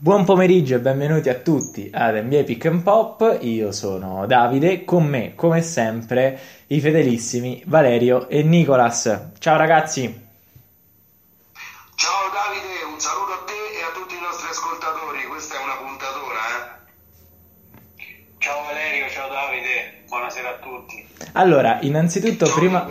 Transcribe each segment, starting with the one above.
Buon pomeriggio e benvenuti a tutti ad NBA Pick and Pop. Io sono Davide, con me, come sempre, i fedelissimi Valerio e Nicolas. Ciao ragazzi. Ciao Davide, un saluto a te e a tutti i nostri ascoltatori. Questa è una puntatona, eh? Ciao Valerio, ciao Davide, buonasera a tutti. Allora, innanzitutto, Ciao, prima.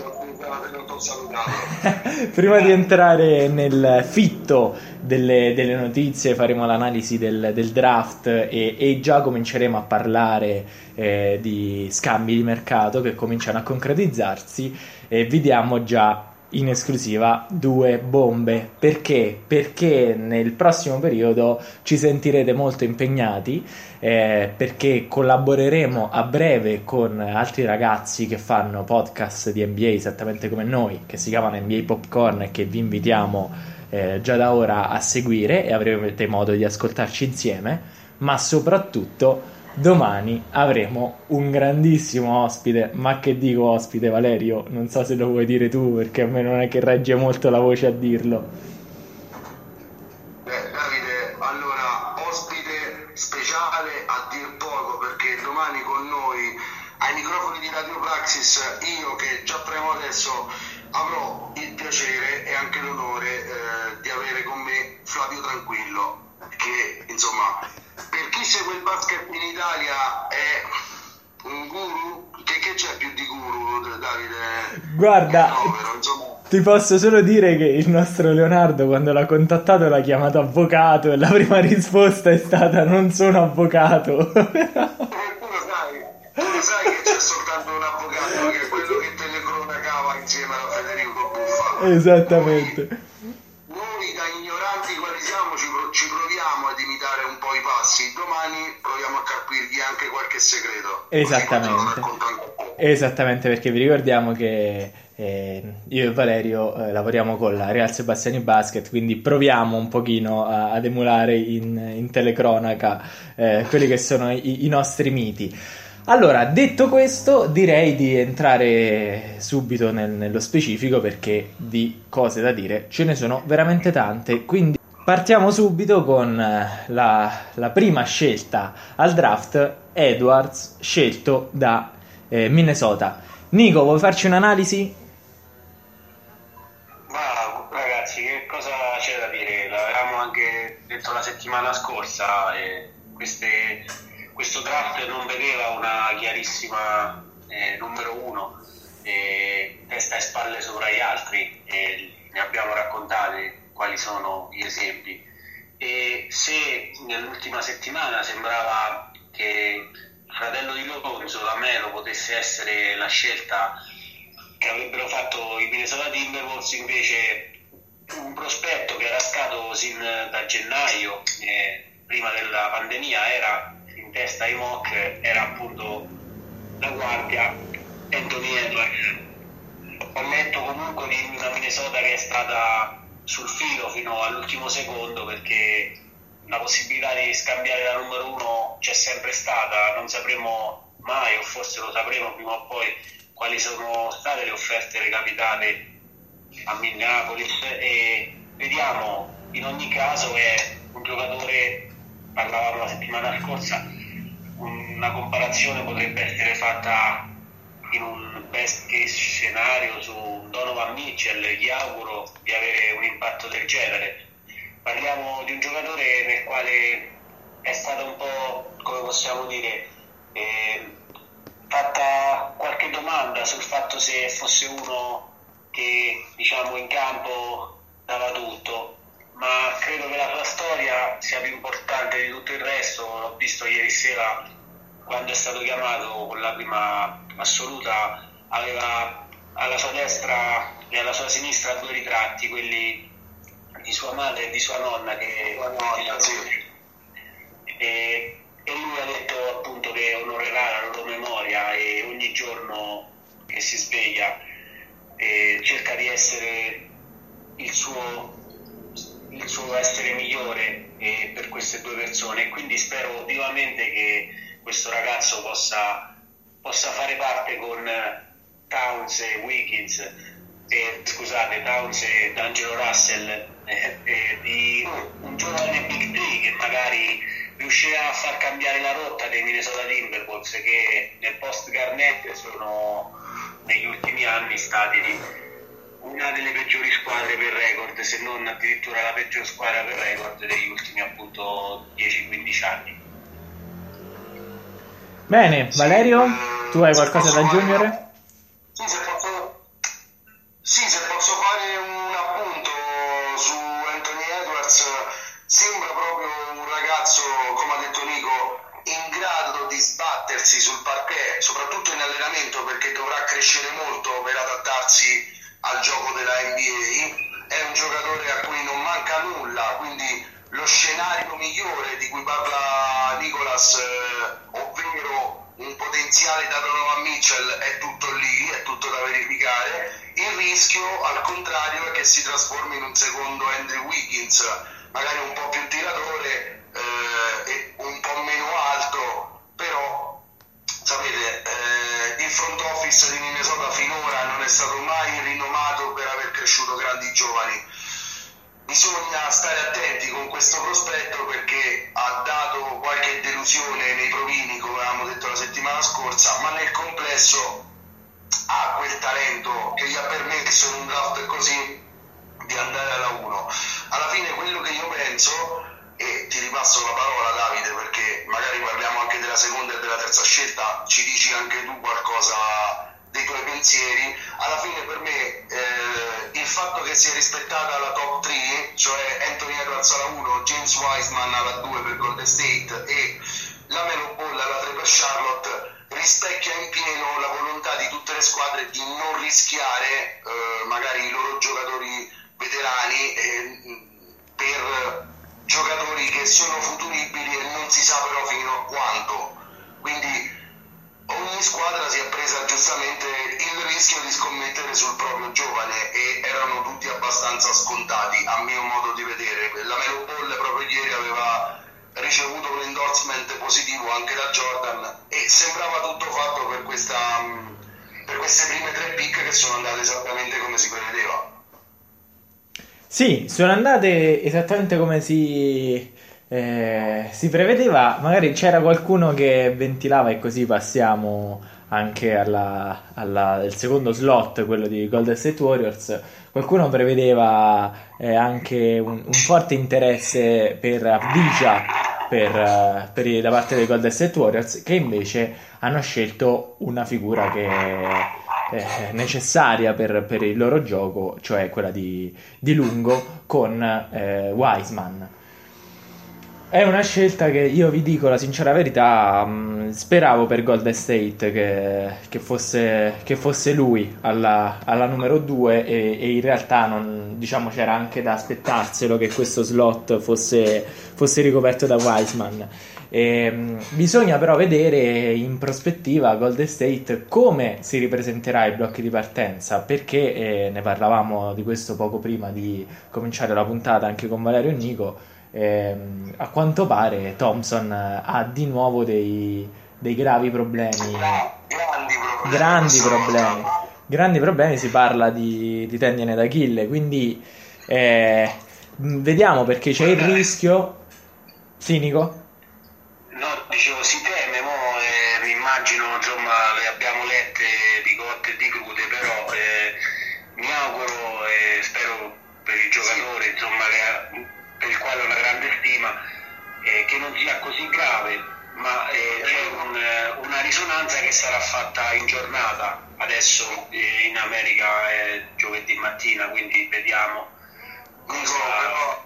Prima di entrare nel fitto delle, delle notizie, faremo l'analisi del, del draft e, e già cominceremo a parlare eh, di scambi di mercato che cominciano a concretizzarsi. E vi diamo già in esclusiva due bombe. Perché? Perché nel prossimo periodo ci sentirete molto impegnati. eh, perché collaboreremo a breve con altri ragazzi che fanno podcast di NBA esattamente come noi, che si chiamano NBA Popcorn e che vi invitiamo eh, già da ora a seguire e avrete modo di ascoltarci insieme, ma soprattutto domani avremo un grandissimo ospite, ma che dico ospite Valerio, non so se lo vuoi dire tu perché a me non è che regge molto la voce a dirlo. Io che già premo adesso avrò il piacere e anche l'onore eh, di avere con me Flavio Tranquillo che insomma per chi segue il basket in Italia è un guru che, che c'è più di guru Davide? Guarda, insomma Ti posso solo dire che il nostro Leonardo quando l'ha contattato l'ha chiamato avvocato e la prima risposta è stata non sono avvocato. Eh, anche qualche segreto. Esattamente. Esattamente perché vi ricordiamo che eh, io e Valerio eh, lavoriamo con la Real Sebastiani Basket, quindi proviamo un pochino a- ad emulare in, in telecronaca eh, quelli che sono i, i nostri miti. Allora, detto questo, direi di entrare subito nel- nello specifico perché di cose da dire ce ne sono veramente tante. Quindi partiamo subito con eh, la, la prima scelta al draft, Edwards, scelto da eh, Minnesota. Nico, vuoi farci un'analisi? Ma ragazzi, che cosa c'è da dire? L'avevamo anche detto la settimana scorsa, e queste- questo draft non vedeva una chiarissima eh, numero uno, eh, testa e spalle sopra gli altri, e ne abbiamo raccontate quali sono gli esempi. E se nell'ultima settimana sembrava che il fratello di Lonzo, la Melo, potesse essere la scelta che avrebbero fatto i Minnesota Timberwolves invece un prospetto che era stato sin da gennaio eh, prima della pandemia era in testa ai mock era appunto la guardia Anthony Edwards ho letto comunque di una Minnesota che è stata sul filo fino all'ultimo secondo perché la possibilità di scambiare la numero uno c'è sempre stata non sapremo mai o forse lo sapremo prima o poi quali sono state le offerte recapitate a Minneapolis. E vediamo in ogni caso è un giocatore parlavamo la settimana scorsa una comparazione potrebbe essere fatta in un best case scenario su Donovan Mitchell gli auguro di avere un impatto del genere. Parliamo di un giocatore nel quale è stata un po' come possiamo dire eh, fatta qualche domanda sul fatto se fosse uno che diciamo in campo dava tutto ma credo che la sua storia sia più importante di tutto il resto. L'ho visto ieri sera quando è stato chiamato con la prima assoluta aveva alla sua destra e alla sua sinistra due ritratti quelli di sua madre e di sua nonna che Sua nonna, sì. e, e lui ha detto appunto che onorerà la loro memoria e ogni giorno che si sveglia eh, cerca di essere il suo, il suo essere migliore eh, per queste due persone e quindi spero vivamente che questo ragazzo possa, possa fare parte con Towns e Wiggins eh, scusate Towns e D'Angelo Russell eh, eh, di un giovane Big 3 che magari riuscirà a far cambiare la rotta dei Minnesota Timberwolves che nel post Garnett sono negli ultimi anni stati una delle peggiori squadre per record, se non addirittura la peggior squadra per record degli ultimi appunto 10-15 anni. Bene, Valerio, tu hai qualcosa da aggiungere? Sì, se posso, sì, se posso fare un appunto su Anthony Edwards, sembra proprio un ragazzo, come ha detto Nico, in grado di sbattersi sul parquet, soprattutto in allenamento perché dovrà crescere molto per adattarsi al gioco della NBA. È un giocatore a cui non manca nulla, quindi lo scenario migliore di cui parla Nicolas, eh, ovvero un potenziale da Donovan Mitchell, è tutto lì, è tutto da verificare. Il rischio, al contrario, è che si trasformi in un secondo Andrew Wiggins, magari un po' più tiratore eh, e un po' meno alto, però sapete, eh, il front office di Minnesota finora non è stato mai rinomato per aver cresciuto grandi giovani bisogna stare attenti con questo prospetto perché ha dato qualche delusione nei provini, come avevamo detto la settimana scorsa, ma nel complesso ha quel talento che gli ha permesso in un draft così di andare alla 1. Alla fine quello che io penso, e ti ripasso la parola Davide perché magari parliamo anche della seconda e della terza scelta, ci dici anche tu qualcosa dei tuoi pensieri, alla fine per me eh, il fatto che sia rispettata la top 3, cioè Anthony Edwards alla 1, James Wiseman alla 2 per Golden State e la Melo Ball alla 3 per Charlotte, rispecchia in pieno la volontà di tutte le squadre di non rischiare eh, magari i loro giocatori veterani eh, per giocatori che sono futuribili e non si sa però fino a quanto. Quindi ogni squadra si è presa giustamente il rischio di scommettere sul proprio giovane e erano tutti abbastanza scontati a mio modo di vedere. La Melo Ball proprio ieri aveva ricevuto un endorsement positivo anche da Jordan e sembrava tutto fatto per, questa, per queste prime tre pick che sono andate esattamente come si prevedeva. Sì, sono andate esattamente come si eh, si prevedeva, magari c'era qualcuno che ventilava e così passiamo anche alla, alla, al secondo slot, quello di Golden State Warriors. Qualcuno prevedeva eh, anche un, un, forte interesse per Avdija per, per, da parte dei Golden State Warriors, che invece hanno scelto una figura che è necessaria per, per il loro gioco, cioè quella di, di lungo con eh, Wiseman. È una scelta che io vi dico la sincera verità, mh, mm, speravo per Golden State che, che, fosse, che fosse, lui alla, alla numero 2 e, e, in realtà non, diciamo, c'era anche da aspettarselo che questo slot fosse, fosse ricoperto da Wiseman. E, mh, mm, bisogna però vedere in prospettiva Golden State come si ripresenterà i blocchi di partenza perché eh, ne parlavamo di questo poco prima di cominciare la puntata anche con Valerio e Nico eh, a quanto pare Thompson ha di nuovo dei, dei gravi problemi. Grandi problemi. Grandi problemi. Grandi problemi, si parla di, di tendine d'Achille, quindi eh, vediamo perché c'è il rischio. Sinico? No, dicevo, si stima, eh, che non sia così grave, ma eh, c'è un, eh, una risonanza che sarà fatta in giornata, adesso eh, in America è giovedì mattina, quindi vediamo. Cosa...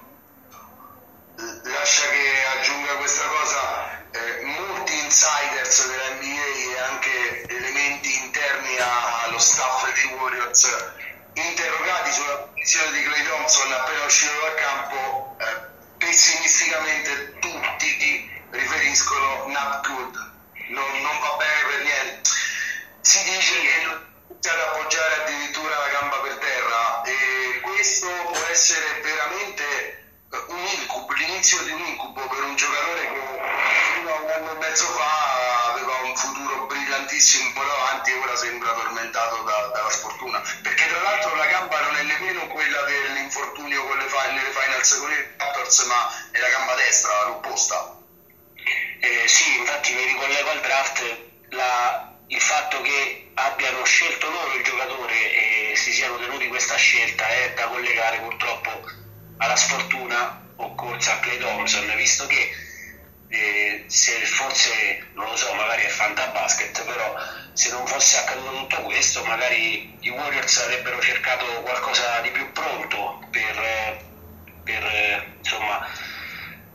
Lascia che aggiunga questa cosa, eh, molti insiders della NBA e anche elementi interni allo staff dei Warriors interrogati sulla posizione di Clay Thompson appena uscito dal campo, eh, pessimisticamente tutti riferiscono not good, non, non, va bene per niente. Si dice che non ad appoggiare addirittura la gamba per terra e questo può essere veramente un incubo, l'inizio di un incubo per un giocatore che fino a un anno e mezzo fa aveva un futuro tantissimo, però Anti ora sembra tormentato da, dalla sfortuna, perché tra l'altro la gamba non è nemmeno quella dell'infortunio con le nelle finals con il Raptors, ma è la gamba destra, l'opposta. Eh, sì, infatti mi ricollego al draft, la, il fatto che abbiano scelto loro il giocatore e si siano tenuti questa scelta è da collegare purtroppo alla sfortuna occorsa a Clay Thompson, visto che eh, se forse, non lo so, magari è fantabasket, però se non fosse accaduto tutto questo, magari i Warriors avrebbero cercato qualcosa di più pronto per, per insomma,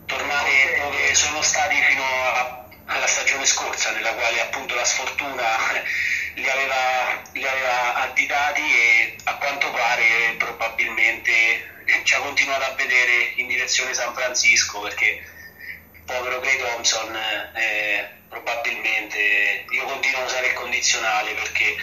tornare dove sono stati fino a, alla stagione scorsa, nella quale appunto la sfortuna li aveva, li aveva additati e a quanto pare probabilmente ci ha continuato a vedere in direzione San Francisco perché povero Clay Thompson eh, probabilmente io continuo a usare il condizionale perché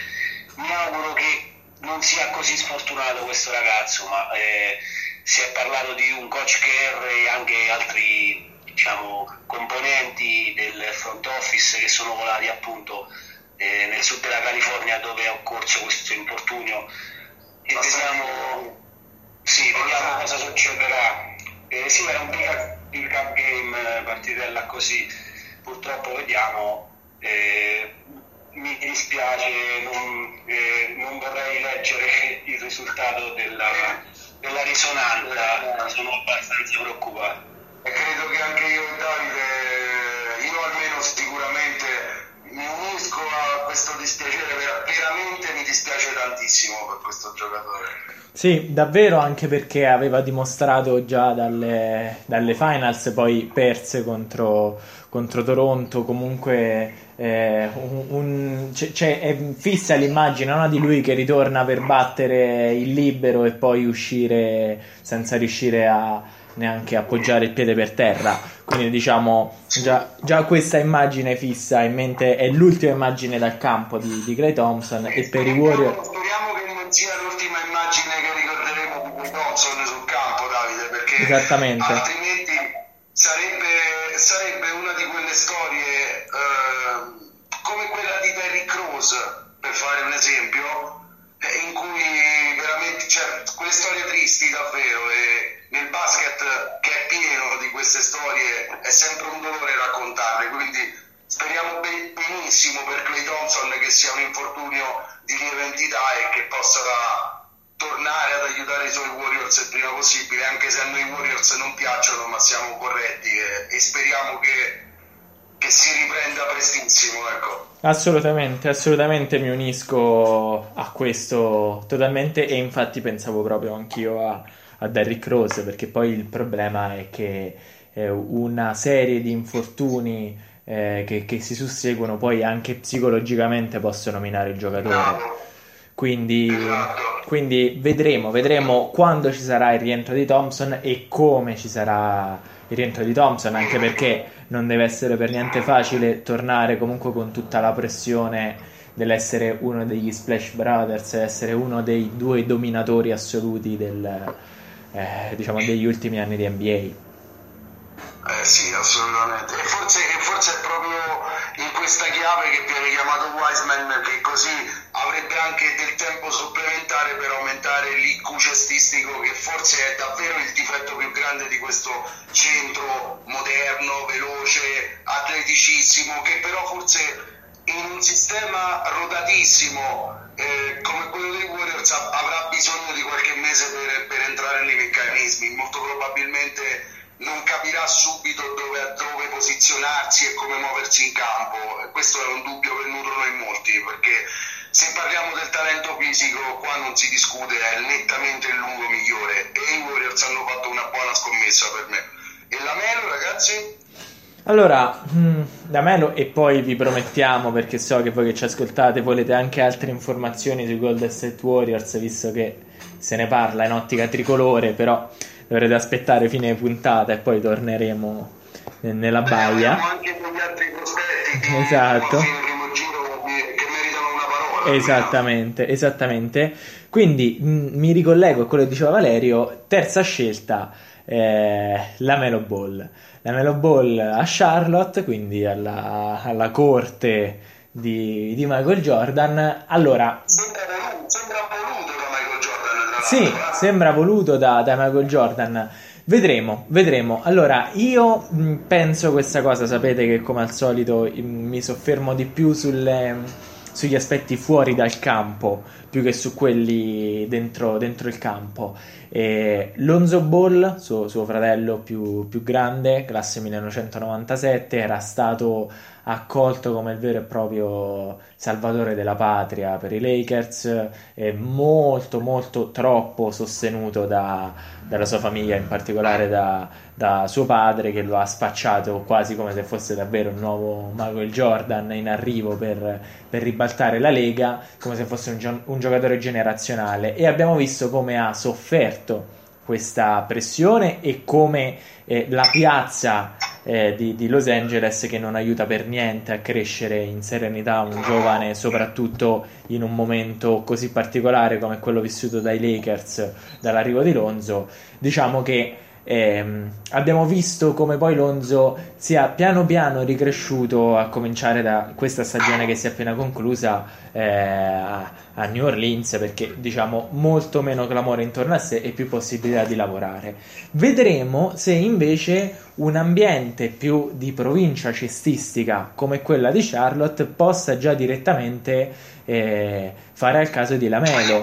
mi auguro che non sia così sfortunato questo ragazzo ma eh, si è parlato di un coach Kerr e anche altri diciamo, componenti del front office che sono volati appunto eh, nel sud della California dove è occorso questo infortunio e vediamo, sì, vediamo cosa succederà. Eh, sì, è un pick up game, partitella così, purtroppo vediamo. Eh, mi dispiace, non, eh, non, vorrei leggere il risultato della, della risonanza, sono abbastanza preoccupato. E credo che anche io e Davide, io almeno sicuramente mi unisco a questo dispiacere, veramente mi dispiace tantissimo per questo giocatore. Sì, davvero anche perché aveva dimostrato già dalle, dalle finals, poi perse contro, contro Toronto, comunque eh, un, un, c'è, c'è, fissa l'immagine no, di lui che ritorna per battere il libero e poi uscire senza riuscire a neanche appoggiare il piede per terra. Quindi diciamo già, già, questa immagine fissa in mente è l'ultima immagine dal campo di, di Clay Thompson e per i Warriors. Speriamo che non sia l'ultima immagine che ricorderemo di Clay Thompson sul campo, Davide, perché Esattamente. altrimenti sarebbe, sarebbe una di quelle storie eh, come quella di Terry Crews, per fare un esempio, in cui cioè, quelle storie tristi davvero e nel basket che è pieno di queste storie è sempre un dolore raccontarle quindi speriamo benissimo per Clay Thompson che sia un infortunio di lieve entità e che possa tornare ad aiutare i suoi Warriors il prima possibile anche se a noi Warriors non piacciono ma siamo corretti e, e speriamo che che si riprenda prestissimo, ecco. Assolutamente, assolutamente mi unisco a questo totalmente e infatti pensavo proprio anch'io a, a Derrick Rose perché poi il problema è che eh, una serie di infortuni eh, che, che, si susseguono poi anche psicologicamente possono minare il giocatore. Quindi, esatto. quindi vedremo, vedremo quando ci sarà il rientro di Thompson e come ci sarà il rientro di Thompson, anche perché non deve essere per niente facile tornare comunque con tutta la pressione dell'essere uno degli Splash Brothers, essere uno dei due dominatori assoluti del, eh, diciamo, degli ultimi anni di NBA. Eh sì, assolutamente. E forse, forse, è proprio in questa chiave che viene chiamato Wiseman che così avrebbe anche del tempo supplementare per aumentare l'IQ cestistico che forse è davvero il difetto più grande di questo centro moderno, veloce, atleticissimo, che però forse in un sistema rotatissimo eh, come quello dei Warriors avrà bisogno di qualche mese per, per entrare nei meccanismi. Molto probabilmente non capirà subito dove, dove, posizionarsi e come muoversi in campo. Questo è un dubbio che nutrono in molti, perché se parliamo del talento fisico, qua non si discute, è nettamente il lungo migliore e i Warriors hanno fatto una buona scommessa per me. E la Melo, ragazzi? Allora, da hmm, Melo e poi vi promettiamo, perché so che voi che ci ascoltate volete anche altre informazioni sui Golden State Warriors, visto che se ne parla in ottica tricolore, però dovrete aspettare fine puntata e poi torneremo nella baia. anche con gli altri prospetti esatto. che meritano una parola. Esattamente, esattamente. Quindi mh, mi ricollego a quello che diceva Valerio, terza scelta, eh, la Melo Ball. La Melo Ball a Charlotte, quindi alla, alla corte di, di Michael Jordan. Allora... Sembra, sembra Sì, sembra voluto da, da Michael Jordan. Vedremo, vedremo. Allora, io penso questa cosa, sapete che come al solito mi soffermo di più sulle, sugli aspetti fuori dal campo, più che su quelli dentro, dentro il campo. E Lonzo Ball, suo, suo fratello più, più grande, classe 1997, era stato accolto come il vero e proprio salvatore della patria per i Lakers, e molto molto troppo sostenuto da, dalla sua famiglia, in particolare da, da, suo padre che lo ha spacciato quasi come se fosse davvero un nuovo Michael Jordan in arrivo per, per ribaltare la Lega, come se fosse un, un giocatore generazionale. E abbiamo visto come ha sofferto questa pressione e come eh, la piazza eh, di, di, Los Angeles che non aiuta per niente a crescere in serenità un giovane, soprattutto in un momento così particolare come quello vissuto dai Lakers dall'arrivo di Lonzo. Diciamo che eh, abbiamo visto come poi Lonzo sia piano piano ricresciuto a cominciare da questa stagione che si è appena conclusa eh, a, a, New Orleans perché diciamo molto meno clamore intorno a sé e più possibilità di lavorare. Vedremo se invece un ambiente più di provincia cestistica come quella di Charlotte possa già direttamente eh, fare al caso di Lamelo.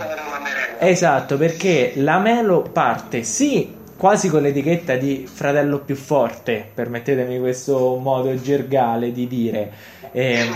Esatto, perché Lamelo parte sì quasi con l'etichetta di fratello più forte, permettetemi questo modo gergale di dire. Eh,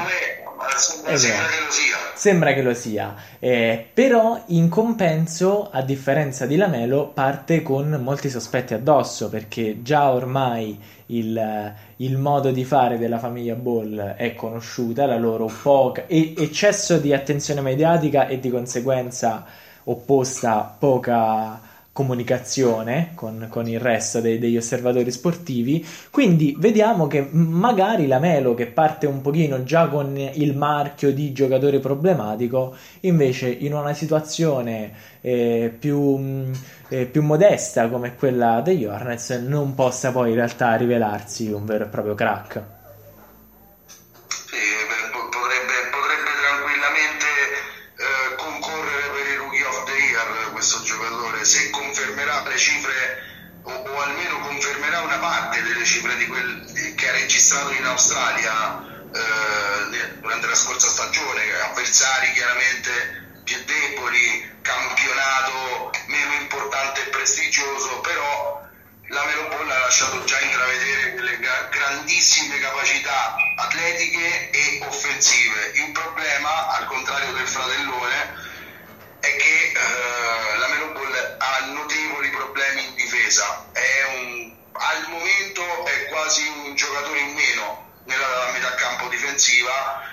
sembra, esatto. che lo sia. Sembra che lo sia, eh, però in compenso, a differenza di Lamelo, parte con molti sospetti addosso perché già ormai il, il modo di fare della famiglia Ball è conosciuta, la loro poca e, eccesso di attenzione mediatica e di conseguenza opposta poca comunicazione con, con il resto dei, degli osservatori sportivi. Quindi vediamo che magari la Melo, che parte un pochino già con il marchio di giocatore problematico, invece in una situazione eh, più, eh, più, modesta come quella degli Hornets, non possa poi in realtà rivelarsi un vero e proprio crack. Registrato in Australia eh, durante la scorsa stagione, avversari chiaramente più deboli, campionato meno importante e prestigioso, però la Melo Ball ha lasciato già intravedere delle grandissime capacità atletiche e offensive. Il problema, al contrario del fratellone, è che eh, la Melo Ball ha notevoli problemi in difesa. Un, al momento è quasi un giocatore in meno nella metà campo difensiva.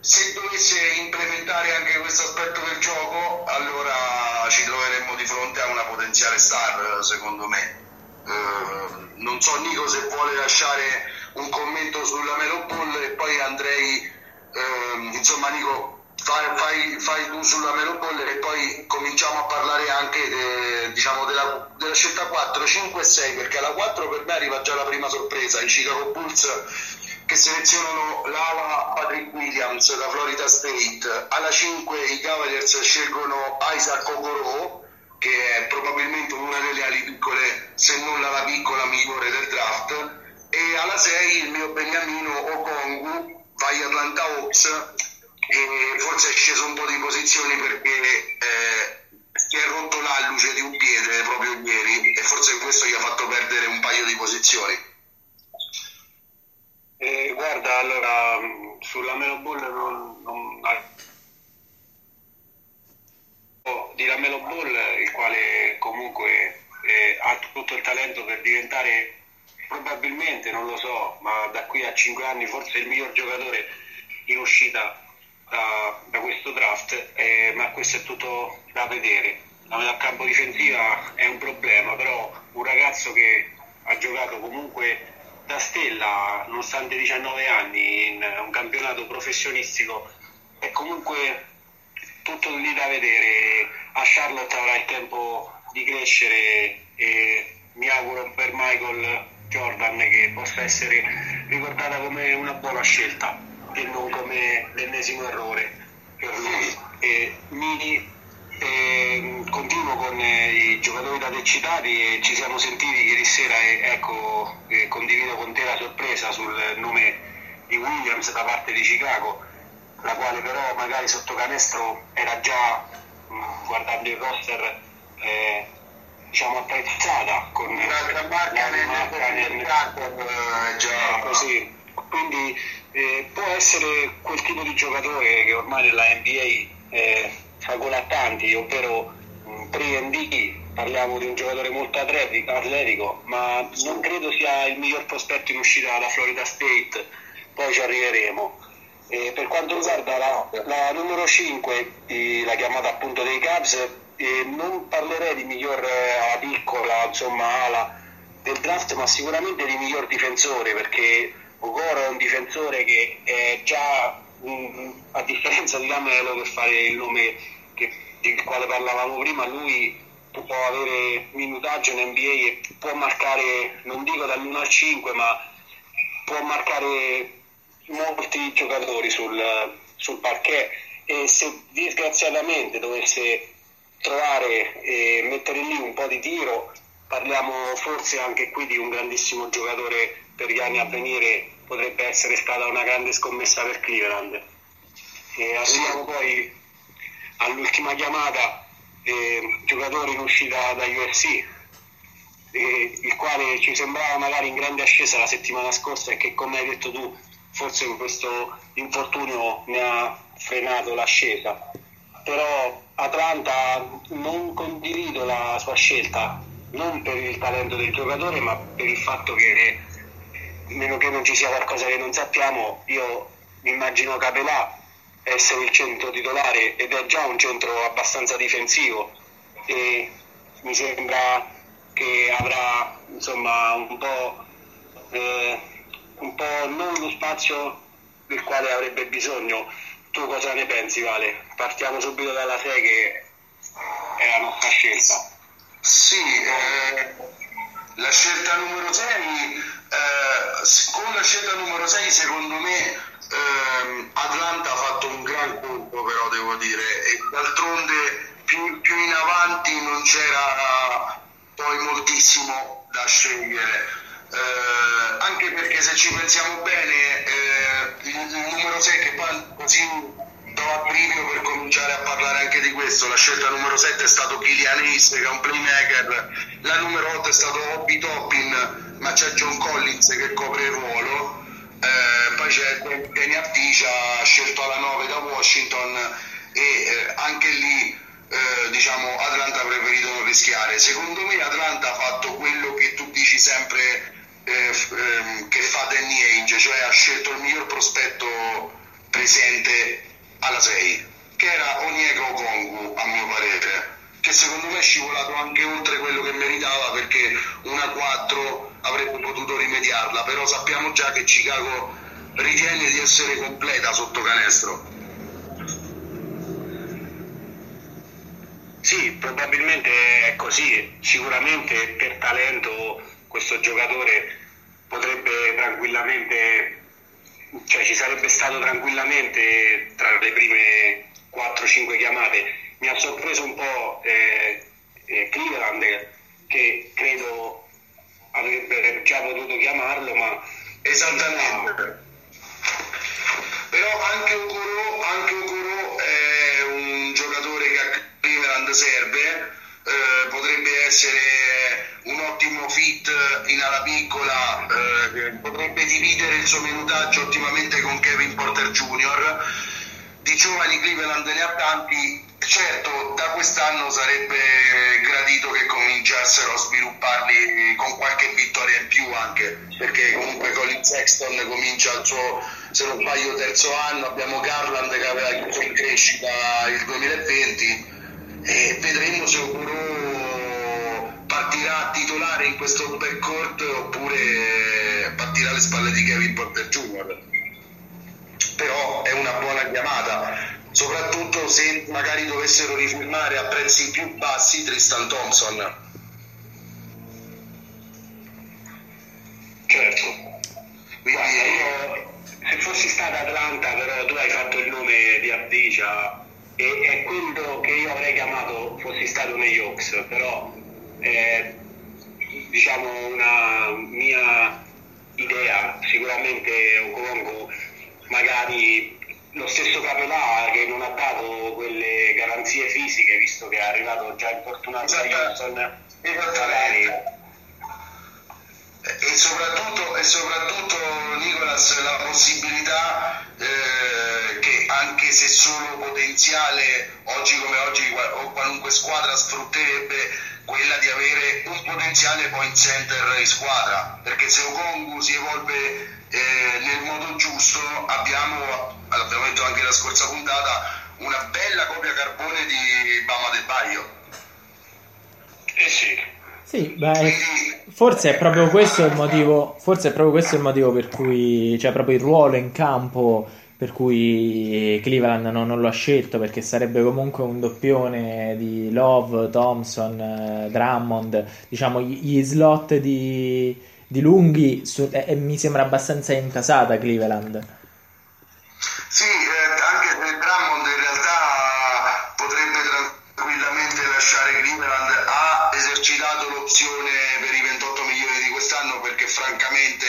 Se dovesse implementare anche questo aspetto del gioco, allora ci troveremmo di fronte a una potenziale star, secondo me. Uh, non so Nico se vuole lasciare un commento sulla Melo Ball e poi andrei, uh, insomma Nico, fai, fai, fai tu sulla Melopolle e poi cominciamo a parlare anche de, diciamo della, della, scelta 4, 5 e 6 perché alla 4 per me arriva già la prima sorpresa i Chicago Bulls che selezionano l'ala Patrick Williams da Florida State. Alla 5 i Cavaliers scelgono Isaac Okoro che è probabilmente una delle ali piccole se non la piccola migliore del draft. E alla 6 il mio Beniamino Okongu vai Atlanta Hawks e forse è sceso un po' di posizioni perché eh, si è rotto l'alluce di un piede proprio ieri e forse questo gli ha fatto perdere un paio di posizioni. Eh, guarda, allora sulla Melo Bull non, non... di Lamelo Bull, il quale comunque eh, ha tutto il talento per diventare probabilmente, non lo so, ma da qui a 5 anni forse il miglior giocatore in uscita da, da questo draft, eh, ma questo è tutto da vedere. La metà campo difensiva è un problema, però un ragazzo che ha giocato comunque da stella, nonostante 19 anni, in un campionato professionistico, è comunque tutto lì da vedere. A Charlotte avrà il tempo di crescere e mi auguro per Michael Jordan che possa essere ricordata come una buona scelta e non come l'ennesimo errore per lui. E mi eh, continuo con eh, i giocatori da te citati e ci siamo sentiti ieri sera e ecco eh, condivido con te la sorpresa sul nome di Williams da parte di Chicago, la quale però magari sotto canestro era già guardando il roster eh, diciamo attrezzata con un'altra marca nel mercato già così quindi eh, può essere quel tipo di giocatore che ormai nella NBA eh, a tanti ovvero 3D parliamo di un giocatore molto atletico ma non credo sia il miglior prospetto in uscita da Florida State. Poi ci arriveremo. Eh, per quanto riguarda la, la numero 5 la chiamata appunto dei Cubs eh, non parlerei di miglior eh, piccola, insomma, ala del draft, ma sicuramente di miglior difensore, perché Ogoro è un difensore che è già, a differenza di Lamelo, per fare il nome che, del quale parlavamo prima, lui può avere minutaggio in NBA e può marcare, non dico dall'1 al 5, ma può marcare molti giocatori sul, sul parquet. E se disgraziatamente dovesse trovare e mettere lì un po' di tiro, parliamo forse anche qui di un grandissimo giocatore per gli anni a venire, potrebbe essere stata una grande scommessa per Cleveland. E arriviamo poi all'ultima chiamata, eh, giocatore in uscita da USC, eh, il quale ci sembrava magari in grande ascesa la settimana scorsa e che come hai detto tu forse questo infortunio ne ha frenato l'ascesa però Atlanta non condivido la sua scelta, non per il talento del giocatore, ma per il fatto che, meno che non ci sia qualcosa che non sappiamo, io immagino Capelà essere il centro titolare ed è già un centro abbastanza difensivo e mi sembra che avrà insomma un po', eh, un po' non lo spazio del quale avrebbe bisogno tu cosa ne pensi, Vale? Partiamo subito dalla 6 che è la nostra scelta. Sì, eh, la scelta numero 6, eh, con la scelta numero 6 secondo me eh, Atlanta ha fatto un gran colpo però devo dire e d'altronde più, più in avanti non c'era poi moltissimo da scegliere. Eh, anche perché se ci pensiamo bene eh, il, il, numero 6 che poi così do a brivio per cominciare a parlare anche di questo. La scelta numero 7 è stato Kilian Hayes che è un playmaker. La numero 8 è stato Hobby Toppin ma c'è John Collins che copre il ruolo. Eh, poi c'è Danny Articia scelto alla 9 da Washington e eh, anche lì eh, diciamo Atlanta ha preferito non rischiare. Secondo me Atlanta ha fatto quello che tu dici sempre eh, ehm, che fa Danny Ainge, cioè ha scelto il miglior prospetto presente alla 6, che era Onyeka Okongu a mio parere, che secondo me è scivolato anche oltre quello che meritava perché una 4 avrebbe potuto rimediarla, però sappiamo già che Chicago ritiene di essere completa sotto canestro. Sì, probabilmente è così, sicuramente per talento questo giocatore potrebbe tranquillamente, cioè ci sarebbe stato tranquillamente tra le prime 4-5 chiamate. Mi ha sorpreso un po' eh, eh, Cleveland che credo avrebbe già potuto chiamarlo, ma esattamente. Però anche Okoro, anche Okoro è un giocatore che a Cleveland serve, eh, potrebbe essere un ottimo fit in ala piccola, eh, potrebbe dividere il suo minutaggio ottimamente con Kevin Porter Jr. Di giovani Cleveland ne ha tanti, certo da quest'anno sarebbe gradito che cominciassero a svilupparli con qualche vittoria in più anche, perché comunque Colin Sexton comincia il suo, se non sbaglio, terzo anno, abbiamo Garland che aveva chiuso in crescita il 2020 e vedremo se Okuro partirà titolare in questo backcourt oppure partirà alle spalle di Kevin Porter Jr. Però è una buona chiamata, soprattutto se magari dovessero rifirmare a prezzi più bassi Tristan Thompson. Certo. Quindi... Guarda, io se fossi stata Atlanta, però tu hai fatto il nome di Abdicia e è quello che io avrei chiamato fossi stato negli Hawks, però eh, diciamo una mia idea, sicuramente Okongo magari lo stesso Capelà che non ha dato quelle garanzie fisiche visto che è arrivato già infortunato a Houston magari e soprattutto, e soprattutto Nicolas la possibilità eh, che anche se solo potenziale oggi come oggi o qualunque squadra sfrutterebbe quella di avere un potenziale point center in squadra perché se Okongu si evolve eh, nel modo giusto abbiamo, l'abbiamo detto anche la scorsa puntata, una bella copia carbone di Bama del Baio. Eh sì. Sì, beh, forse è proprio questo il motivo, forse è proprio questo il motivo per cui, cioè proprio il ruolo in campo per cui Cleveland non, non, lo ha scelto perché sarebbe comunque un doppione di Love, Thompson, eh, Drummond, diciamo gli slot di, di lunghi su, eh, mi sembra abbastanza intasata Cleveland. Sì, eh, l'opzione per i 28 milioni di quest'anno perché francamente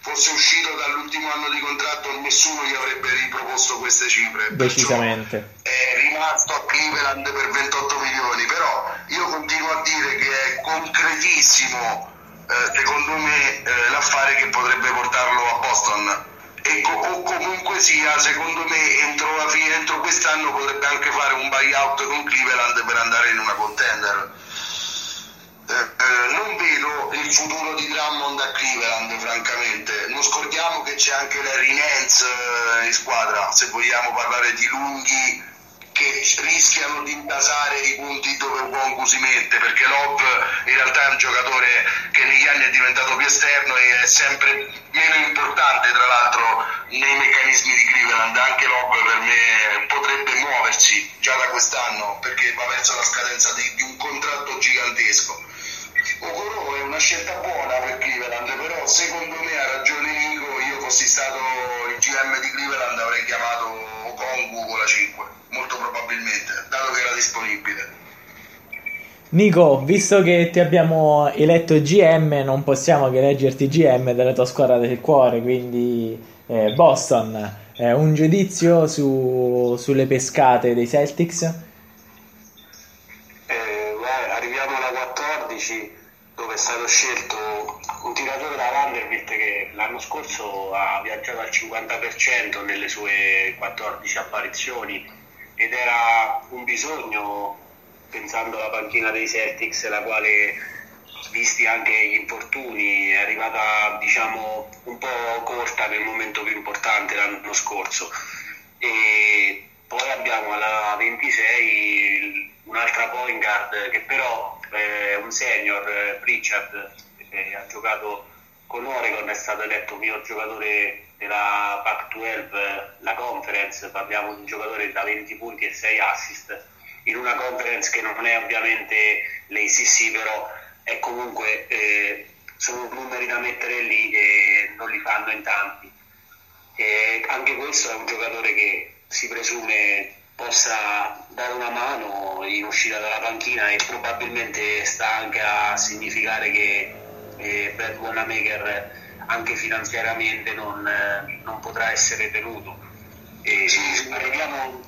fosse uscito dall'ultimo anno di contratto nessuno gli avrebbe riproposto queste cifre. Decisamente. Perciò è rimasto a Cleveland per 28 milioni, però io continuo a dire che è concretissimo eh, secondo me eh, l'affare che potrebbe portarlo a Boston. Co- o comunque sia, secondo me entro, la fine, entro quest'anno potrebbe anche fare un buyout con Cleveland per andare in una contender. Eh, eh, non vedo il futuro di Drummond a Cleveland, francamente. Non scordiamo che c'è anche Larry Nance eh, in squadra, se vogliamo parlare di lunghi che rischiano di intasare i punti dove Wongu si mette perché Love in realtà è un giocatore che negli anni è diventato più esterno e è sempre meno importante tra l'altro nei meccanismi di Cleveland. Anche Love per me potrebbe muoversi già da quest'anno perché va verso la scadenza di, di un contratto gigantesco Okoro è una scelta buona per Cleveland però secondo me ha ragione Nico io fossi stato il GM di Cleveland avrei chiamato Okongu con la 5 molto probabilmente, dato che era disponibile. Nico, visto che ti abbiamo eletto GM, non possiamo che eleggerti GM della tua squadra del cuore, quindi eh, Boston. Eh, un giudizio su, sulle pescate dei Celtics? Stato scelto un tiratore da Vanderbilt che l'anno scorso ha viaggiato al 50% nelle sue 14 apparizioni ed era un bisogno, pensando alla panchina dei Celtics, la quale, visti anche gli infortuni, è arrivata diciamo un po' corta nel momento più importante l'anno scorso. E poi abbiamo alla 26 un'altra point guard che però è un senior, Pritchard, che ha giocato con Oregon, è stato eletto miglior giocatore della Pac-12, la conference, parliamo di un giocatore da 20 punti e 6 assist, in una conference che non è ovviamente l'ACC, però è comunque, eh, sono numeri da mettere lì e non li fanno in tanti. E anche questo è un giocatore che si presume possa dare una mano in uscita dalla panchina e probabilmente sta anche a significare che eh, Brad Wanamaker anche finanziariamente non, eh, non potrà essere tenuto. E arriviamo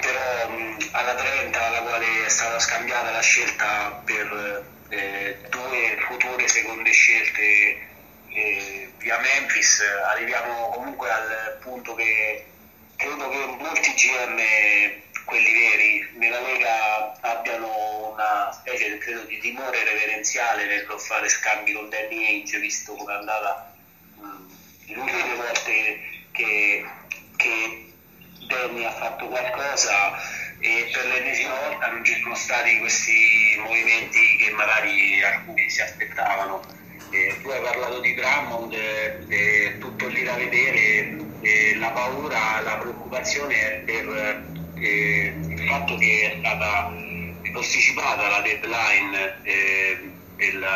però mh, alla 30 alla quale è stata scambiata la scelta per eh, due future seconde scelte eh, via Memphis, arriviamo comunque al punto che credo che molti GM quelli veri nella Lega abbiano una specie credo, di timore reverenziale nel fare scambi con Danny Age visto come è andata l'ultima volte che, che Danny ha fatto qualcosa e per l'ennesima volta non ci sono stati questi movimenti che magari alcuni si aspettavano. Eh, tu hai parlato di Drummond eh, tutto lì da vedere eh, la paura, la preoccupazione per eh, il fatto che è stata posticipata la deadline eh, del,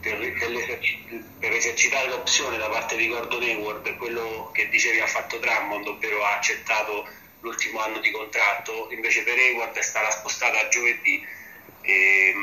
per, esercitare l'opzione da parte di Gordon Hayward, quello che dicevi ha fatto Drummond, ovvero ha accettato l'ultimo anno di contratto, invece per Hayward è stata spostata a giovedì. Eh,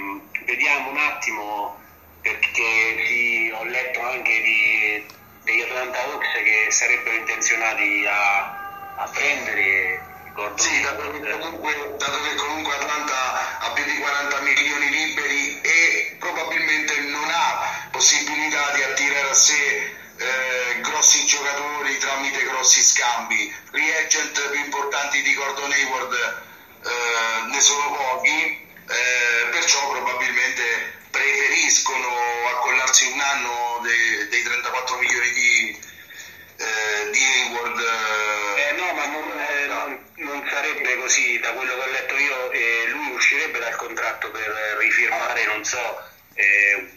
vediamo un attimo perché sì, ho letto anche di, degli Atlanta Hawks che sarebbero intenzionati a a prendere. Sì, dato che, comunque, dato che comunque Atlanta ha più di 40 milioni liberi e probabilmente non ha possibilità di attirare a sé eh, grossi giocatori tramite grossi scambi. Reagent più importanti di Gordon Hayward eh, ne sono pochi, eh, perciò probabilmente preferiscono accollarsi un anno dei, dei 34 milioni di, eh, di Hayward. Eh, no, ma non, eh, non, non, sarebbe così, da quello che ho letto io, lui uscirebbe dal contratto per rifirmare, non so, un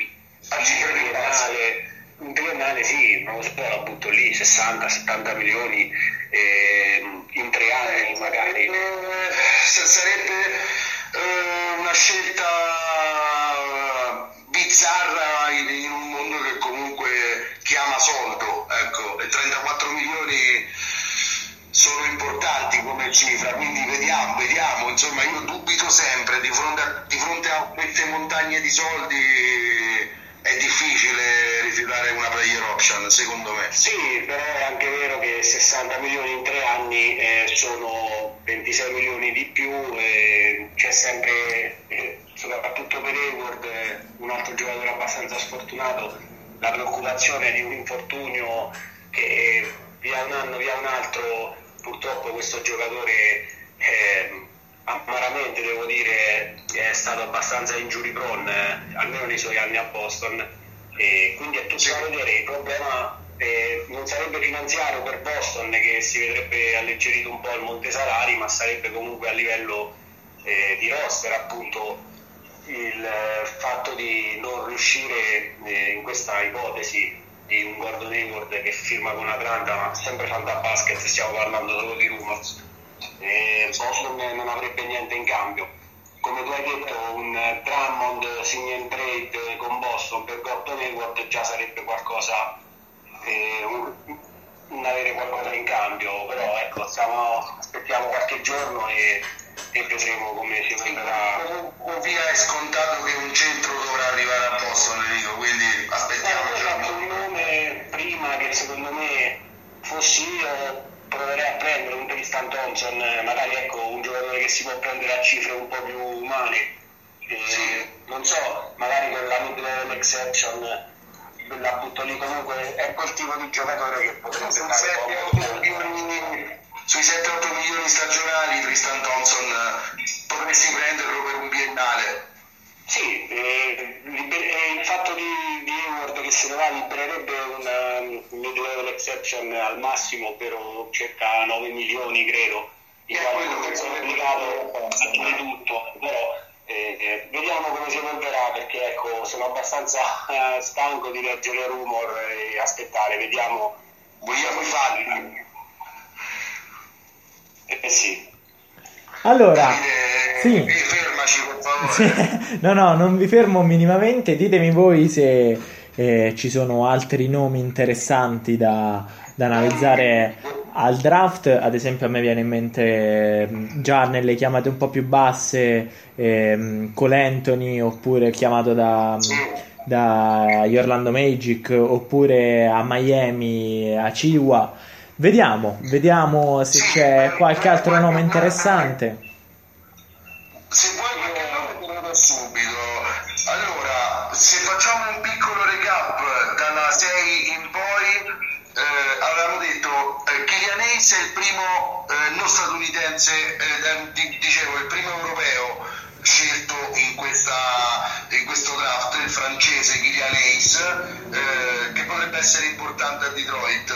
biennale un triennale sì, non lo so, la butto lì, 60-70 milioni eh, in tre anni magari. Eh, sarebbe eh, una scelta bizzarra in, in, un mondo che comunque chiama soldo, ecco, e 34 milioni sono importanti come cifra, quindi vediamo, vediamo, insomma io dubito sempre di fronte a, di fronte a queste montagne di soldi è difficile rifiutare una player option, secondo me. Sì, però è anche vero che 60 milioni in tre anni eh, sono 26 milioni di più, e c'è sempre, eh, soprattutto per Hayward, eh, un altro giocatore abbastanza sfortunato, la preoccupazione di un infortunio che via un anno, via un altro, purtroppo questo giocatore eh, amaramente devo dire è stato abbastanza injury prone eh, almeno nei suoi anni a Boston. E quindi è tutto da vedere. Il problema eh, non sarebbe finanziario per Boston che si vedrebbe alleggerito un po' il monte salari ma sarebbe comunque a livello eh, di roster appunto il eh, fatto di non riuscire eh, in questa ipotesi di un Gordon Hayward che firma con Atlanta ma sempre Fanta Basket stiamo parlando solo di rumors e Boston non avrebbe niente in cambio. Come tu hai detto, un Drummond sign and trade con Boston per Gordon Hayward già sarebbe qualcosa, eh, un, un, avere qualcosa in cambio, però ecco, stiamo, aspettiamo qualche giorno e, e vedremo come si evolverà. O via è scontato che un centro dovrà arrivare a Boston, dico, quindi aspettiamo. Eh, ho fatto un nome prima che secondo me fossi io proverei a prendere un Tristan Thompson, magari ecco, un giocatore che si può prendere a cifre un po' più umane. Eh, non so, magari con la mid-level exception la butto lì comunque è quel tipo di giocatore che potrebbe Su sui 7-8 milioni stagionali Tristan Thompson potresti prenderlo per un biennale? Sì, eh, eh, il fatto di, di Hayward che se ne va libererebbe una mid-level exception al massimo, ovvero circa 9 milioni credo, in quanto non sono obbligato a fare tutto, però eh, eh, vediamo come si evolverà perché ecco, sono abbastanza eh, stanco di leggere rumor e aspettare, vediamo. Vogliamo i falli? Eh sì. Allora, sì. fermaci per favore. no, no, non vi fermo minimamente. Ditemi voi se eh, ci sono altri nomi interessanti da, da analizzare al draft. Ad esempio, a me viene in mente mm, già nelle chiamate un po' più basse eh, Cole Anthony oppure chiamato da. da Orlando Magic oppure a Miami a Chihuahua Vediamo, vediamo se c'è qualche altro nome interessante. Se vuoi Hayes è il primo eh, non statunitense, eh, dicevo, il primo europeo scelto in, questa, in, questo draft, il francese Kylian Hayes, eh, che potrebbe essere importante a Detroit.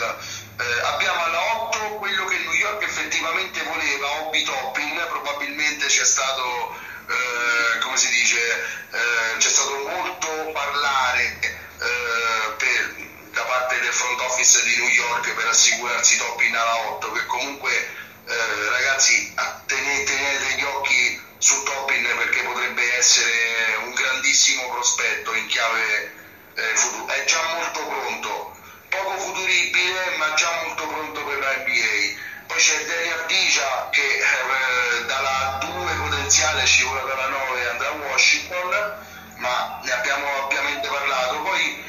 Eh, abbiamo alla 8 quello che New York effettivamente voleva, Obi Toppin, probabilmente c'è stato, eh, come si dice, eh, c'è stato molto parlare per, da parte del front office di New York per assicurarsi Toppin alla 8, che comunque eh, ragazzi tenete, tenete gli occhi su Toppin perché potrebbe essere un grandissimo prospetto in chiave eh, futuro, è già molto pronto poco futuribile ma già molto pronto per la NBA. Poi c'è Deli Ardigia che eh, dalla 2 potenziale scivola dalla 9 e andrà a Washington, ma ne abbiamo ovviamente parlato. Poi,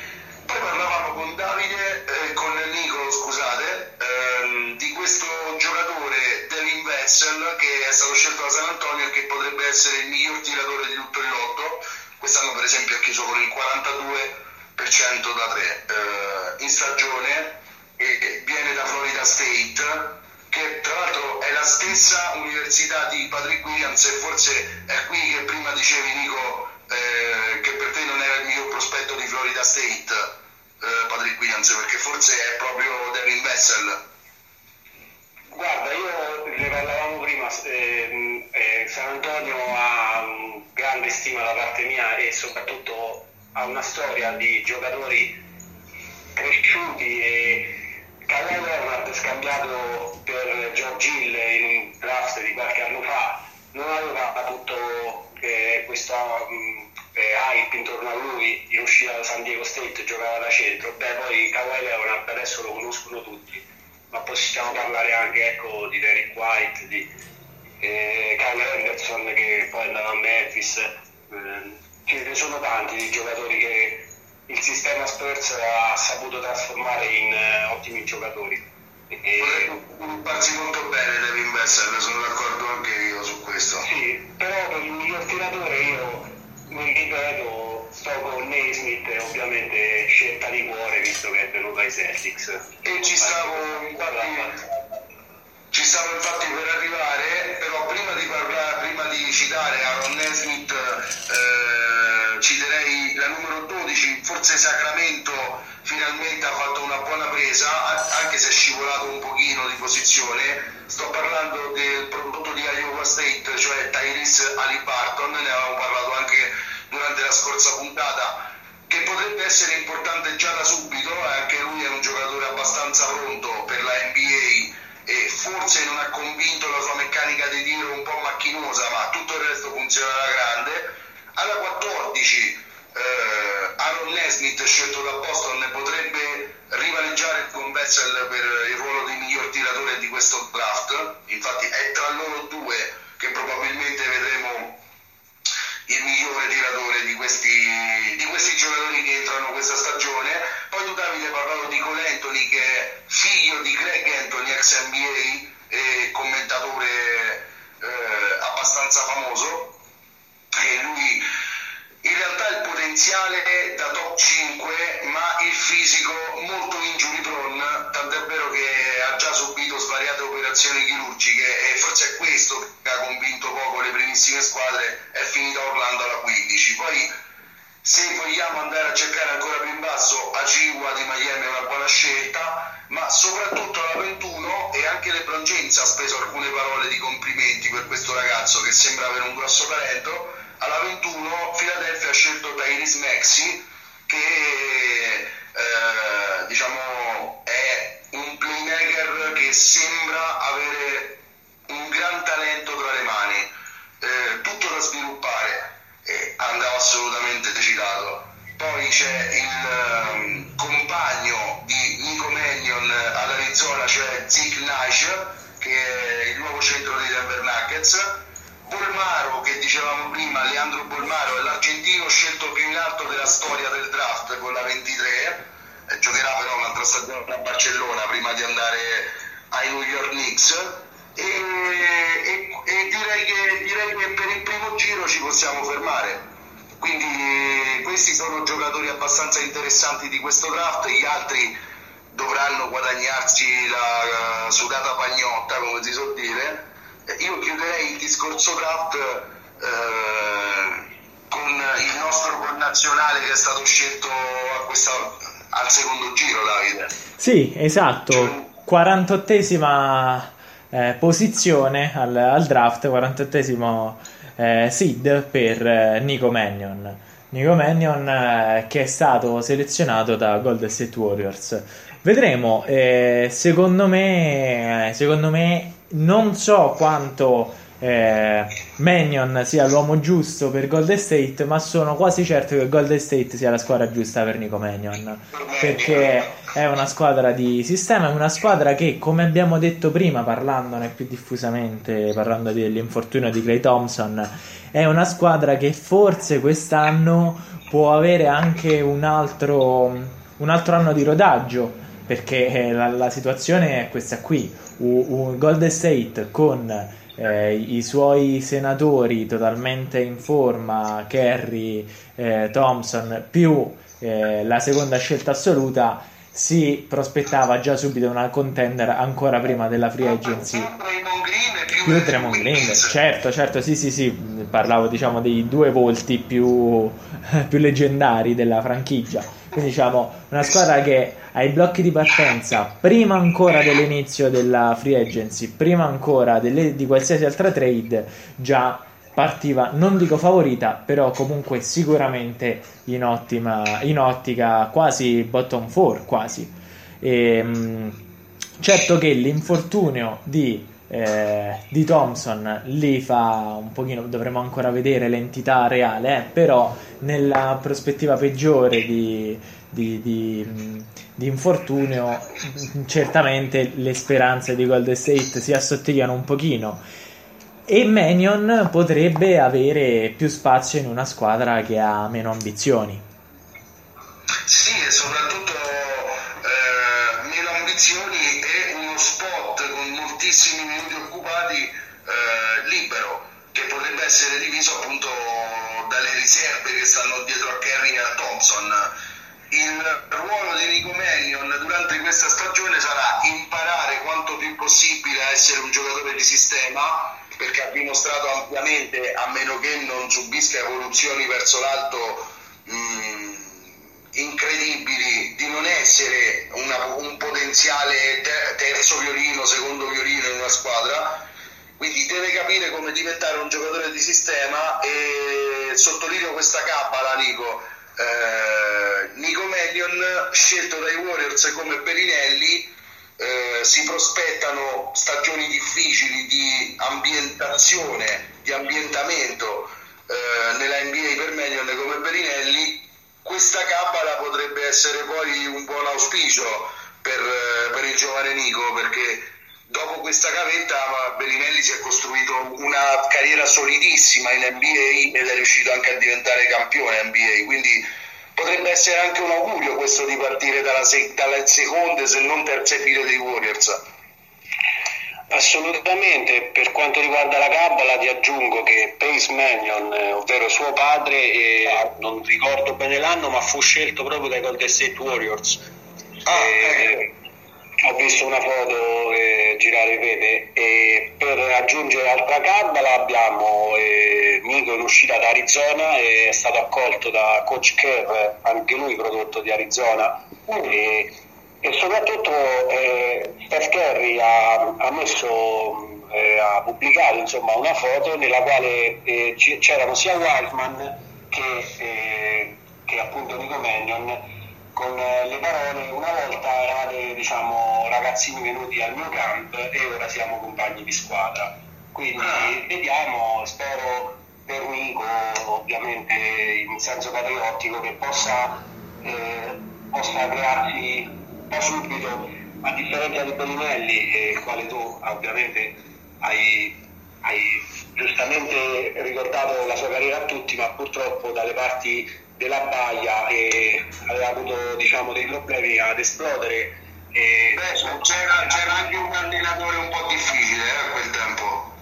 poi parlavamo con Davide, eh, con Nicolo, scusate, ehm, di questo giocatore Devin che è stato scelto da San Antonio e che potrebbe essere il miglior tiratore di tutto il lotto. Quest'anno per esempio ha chiuso con il 42% da 3 eh, in stagione e viene da Florida State che tra l'altro è la stessa università di Patrick Williams e forse è qui che prima dicevi Nico eh, che di Florida State eh, Patrick Williams perché forse è proprio Devin Vessel Guarda, io ne parlavamo prima, eh, eh, San Antonio ha grande stima da parte mia e soprattutto ha una storia di giocatori cresciuti e Kyle Leonard scambiato per George Hill in un draft di qualche anno fa non aveva tutto eh, questa mh, eh, hype intorno a lui in uscita da San Diego State giocava da centro beh poi Kawhi Leonard adesso lo conoscono tutti ma possiamo parlare anche ecco, di Derek White, di eh, Kyle Anderson che poi è andato a Memphis, eh, ce ne sono tanti di giocatori che il sistema Spurs ha saputo trasformare in uh, ottimi giocatori. E... Farsi molto bene Devin Vessel, sono d'accordo anche io su questo. Sì, però per il miglior tiratore io non ripeto sto con Naismith ovviamente scelta di cuore visto che è venuto ai Celtics. E ci stavo infatti ci stavo infatti per arrivare però prima di, parlare, prima di citare Aaron Nesmith eh, citerei la numero 12 forse Sacramento finalmente ha fatto una buona presa anche se è scivolato un pochino di posizione. Sto parlando del prodotto di Iowa State cioè Tyrese Alibarton ne avevamo parlato anche durante la scorsa puntata che potrebbe essere importante già da subito, eh, anche lui è un giocatore abbastanza pronto per la NBA e forse non ha convinto la sua meccanica di tiro un po' macchinosa, ma tutto il resto funziona alla grande. Alla 14 eh, Aaron Nesmith scelto da Boston potrebbe rivaleggiare con Bessel per il ruolo di miglior tiratore di questo draft, infatti è tra loro due che probabilmente vedremo il migliore tiratore di questi, di questi giocatori che entrano questa stagione. Poi tu Davide hai parlato di Cole Anthony che è figlio di Greg Anthony, ex NBA e commentatore eh, abbastanza famoso. E lui in realtà il potenziale da top 5 ma il fisico molto injury prone tant'è vero che ha già subito svariate operazioni chirurgiche e forse è questo che ha convinto poco le primissime squadre è finita Orlando alla 15 poi se vogliamo andare a cercare ancora più in basso Aciwa di Miami è una buona scelta ma soprattutto alla 21 e anche LeBron James ha speso alcune parole di complimenti per questo ragazzo che sembra avere un grosso talento. Alla 21 Philadelphia ha scelto Tyrese Maxi che eh, diciamo che sembra avere un gran talento tra le mani. Eh, tutto da sviluppare e andava assolutamente citato poi c'è il um, compagno di Nico Mannion all'Arizona cioè Zeke Nash che è il nuovo centro dei Denver Nuggets. Bolmaro, che dicevamo prima, Leandro Bolmaro è l'argentino scelto più in alto della storia del draft con la 23, eh, giocherà però un'altra stagione a Barcellona prima di andare ai New York Knicks. E, e, e direi, che, direi che per il primo giro ci possiamo fermare. Quindi questi sono giocatori abbastanza interessanti di questo draft, gli altri dovranno guadagnarsi la, la sudata pagnotta, come si suol dire io chiuderei il discorso draft eh, con il nostro connazionale che è stato scelto questa, al secondo giro, Davide. Sì, esatto, 48esima eh, posizione al, al, draft, 48esimo eh, seed per eh, Nico Mannion. Nico Mannion eh, che è stato selezionato da Golden State Warriors. Vedremo, eh, secondo me, secondo me non so quanto eh, Mannion sia l'uomo giusto per Golden State, ma sono quasi certo che Golden State sia la squadra giusta per Nico Mannion. Perché è una squadra di sistema, è una squadra che, come abbiamo detto prima, parlandone più diffusamente, parlando dell'infortunio di Clay Thompson, è una squadra che forse quest'anno può avere anche un altro, un altro anno di rodaggio. Perché eh, la, la situazione è questa qui: un Golden State con eh, i suoi senatori totalmente in forma, Kerry, eh, Thompson, più eh, la seconda scelta assoluta, si prospettava già subito una contender ancora prima della free agency. Più Draymond Green, certo, certo, sì, sì, sì, parlavo diciamo dei due volti più, più leggendari della franchigia. Quindi diciamo una squadra che ai blocchi di partenza, prima ancora dell'inizio della free agency, prima ancora delle, di qualsiasi altra trade, già partiva, non dico favorita, però comunque sicuramente in, ottima, in ottica quasi bottom 4, quasi. E, mh, certo che l'infortunio di, eh, di, Thompson lì fa un pochino, dovremo ancora vedere l'entità reale, eh, però nella prospettiva peggiore di, di, di, di, infortunio certamente le speranze di Golden State si assottigliano un pochino e Manion potrebbe avere più spazio in una squadra che ha meno ambizioni. Sì, soprattutto essere diviso appunto dalle riserve che stanno dietro a Kerry e a Thompson. Il ruolo di Nico Manion durante questa stagione sarà imparare quanto più possibile a essere un giocatore di sistema perché ha dimostrato ampiamente, a meno che non subisca evoluzioni verso l'alto mh, mm, incredibili, di non essere una, un potenziale ter- terzo violino, secondo violino in una squadra. Quindi deve capire come diventare un giocatore di sistema e sottolineo questa cabala, Nico. Eh, Nico Melion, scelto dai Warriors come Berinelli, eh, si prospettano stagioni difficili di ambientazione, di ambientamento eh, nella NBA per Medion come Berinelli, questa cabala potrebbe essere poi un buon auspicio per, eh, per il giovane Nico perché dopo questa gavetta Bellinelli si è costruito una carriera solidissima in NBA ed è riuscito anche a diventare campione NBA quindi potrebbe essere anche un augurio questo di partire dalla, se- dalle seconde se non terze file dei Warriors. Assolutamente, per quanto riguarda la Cabala ti aggiungo che Pace Mannion, eh, ovvero suo padre, eh, non ricordo bene l'anno, ma fu scelto proprio dai Golden State Warriors. Ah, eh, ho visto una foto eh, girare Pepe e per aggiungere altra cabala abbiamo eh, Nico in uscita da Arizona è stato accolto da Coach Kerr anche lui prodotto di Arizona. E, e soprattutto eh, Steph Curry ha, ha messo eh, ha pubblicato insomma, una foto nella quale eh, c'erano sia Wildman che, eh, che appunto Nico Mannion con le parole una volta eravate diciamo, ragazzini venuti al mio camp e ora siamo compagni di squadra. Quindi vediamo spero per Nico ovviamente in senso patriottico che possa, eh, possa crearsi da subito a differenza di Bellinelli il quale tu ovviamente hai, hai giustamente ricordato la sua carriera a tutti ma purtroppo dalle parti della baia e aveva avuto diciamo, dei problemi ad esplodere. E... Beh, c'era, c'era, anche un allenatore un po' difficile eh, a quel tempo.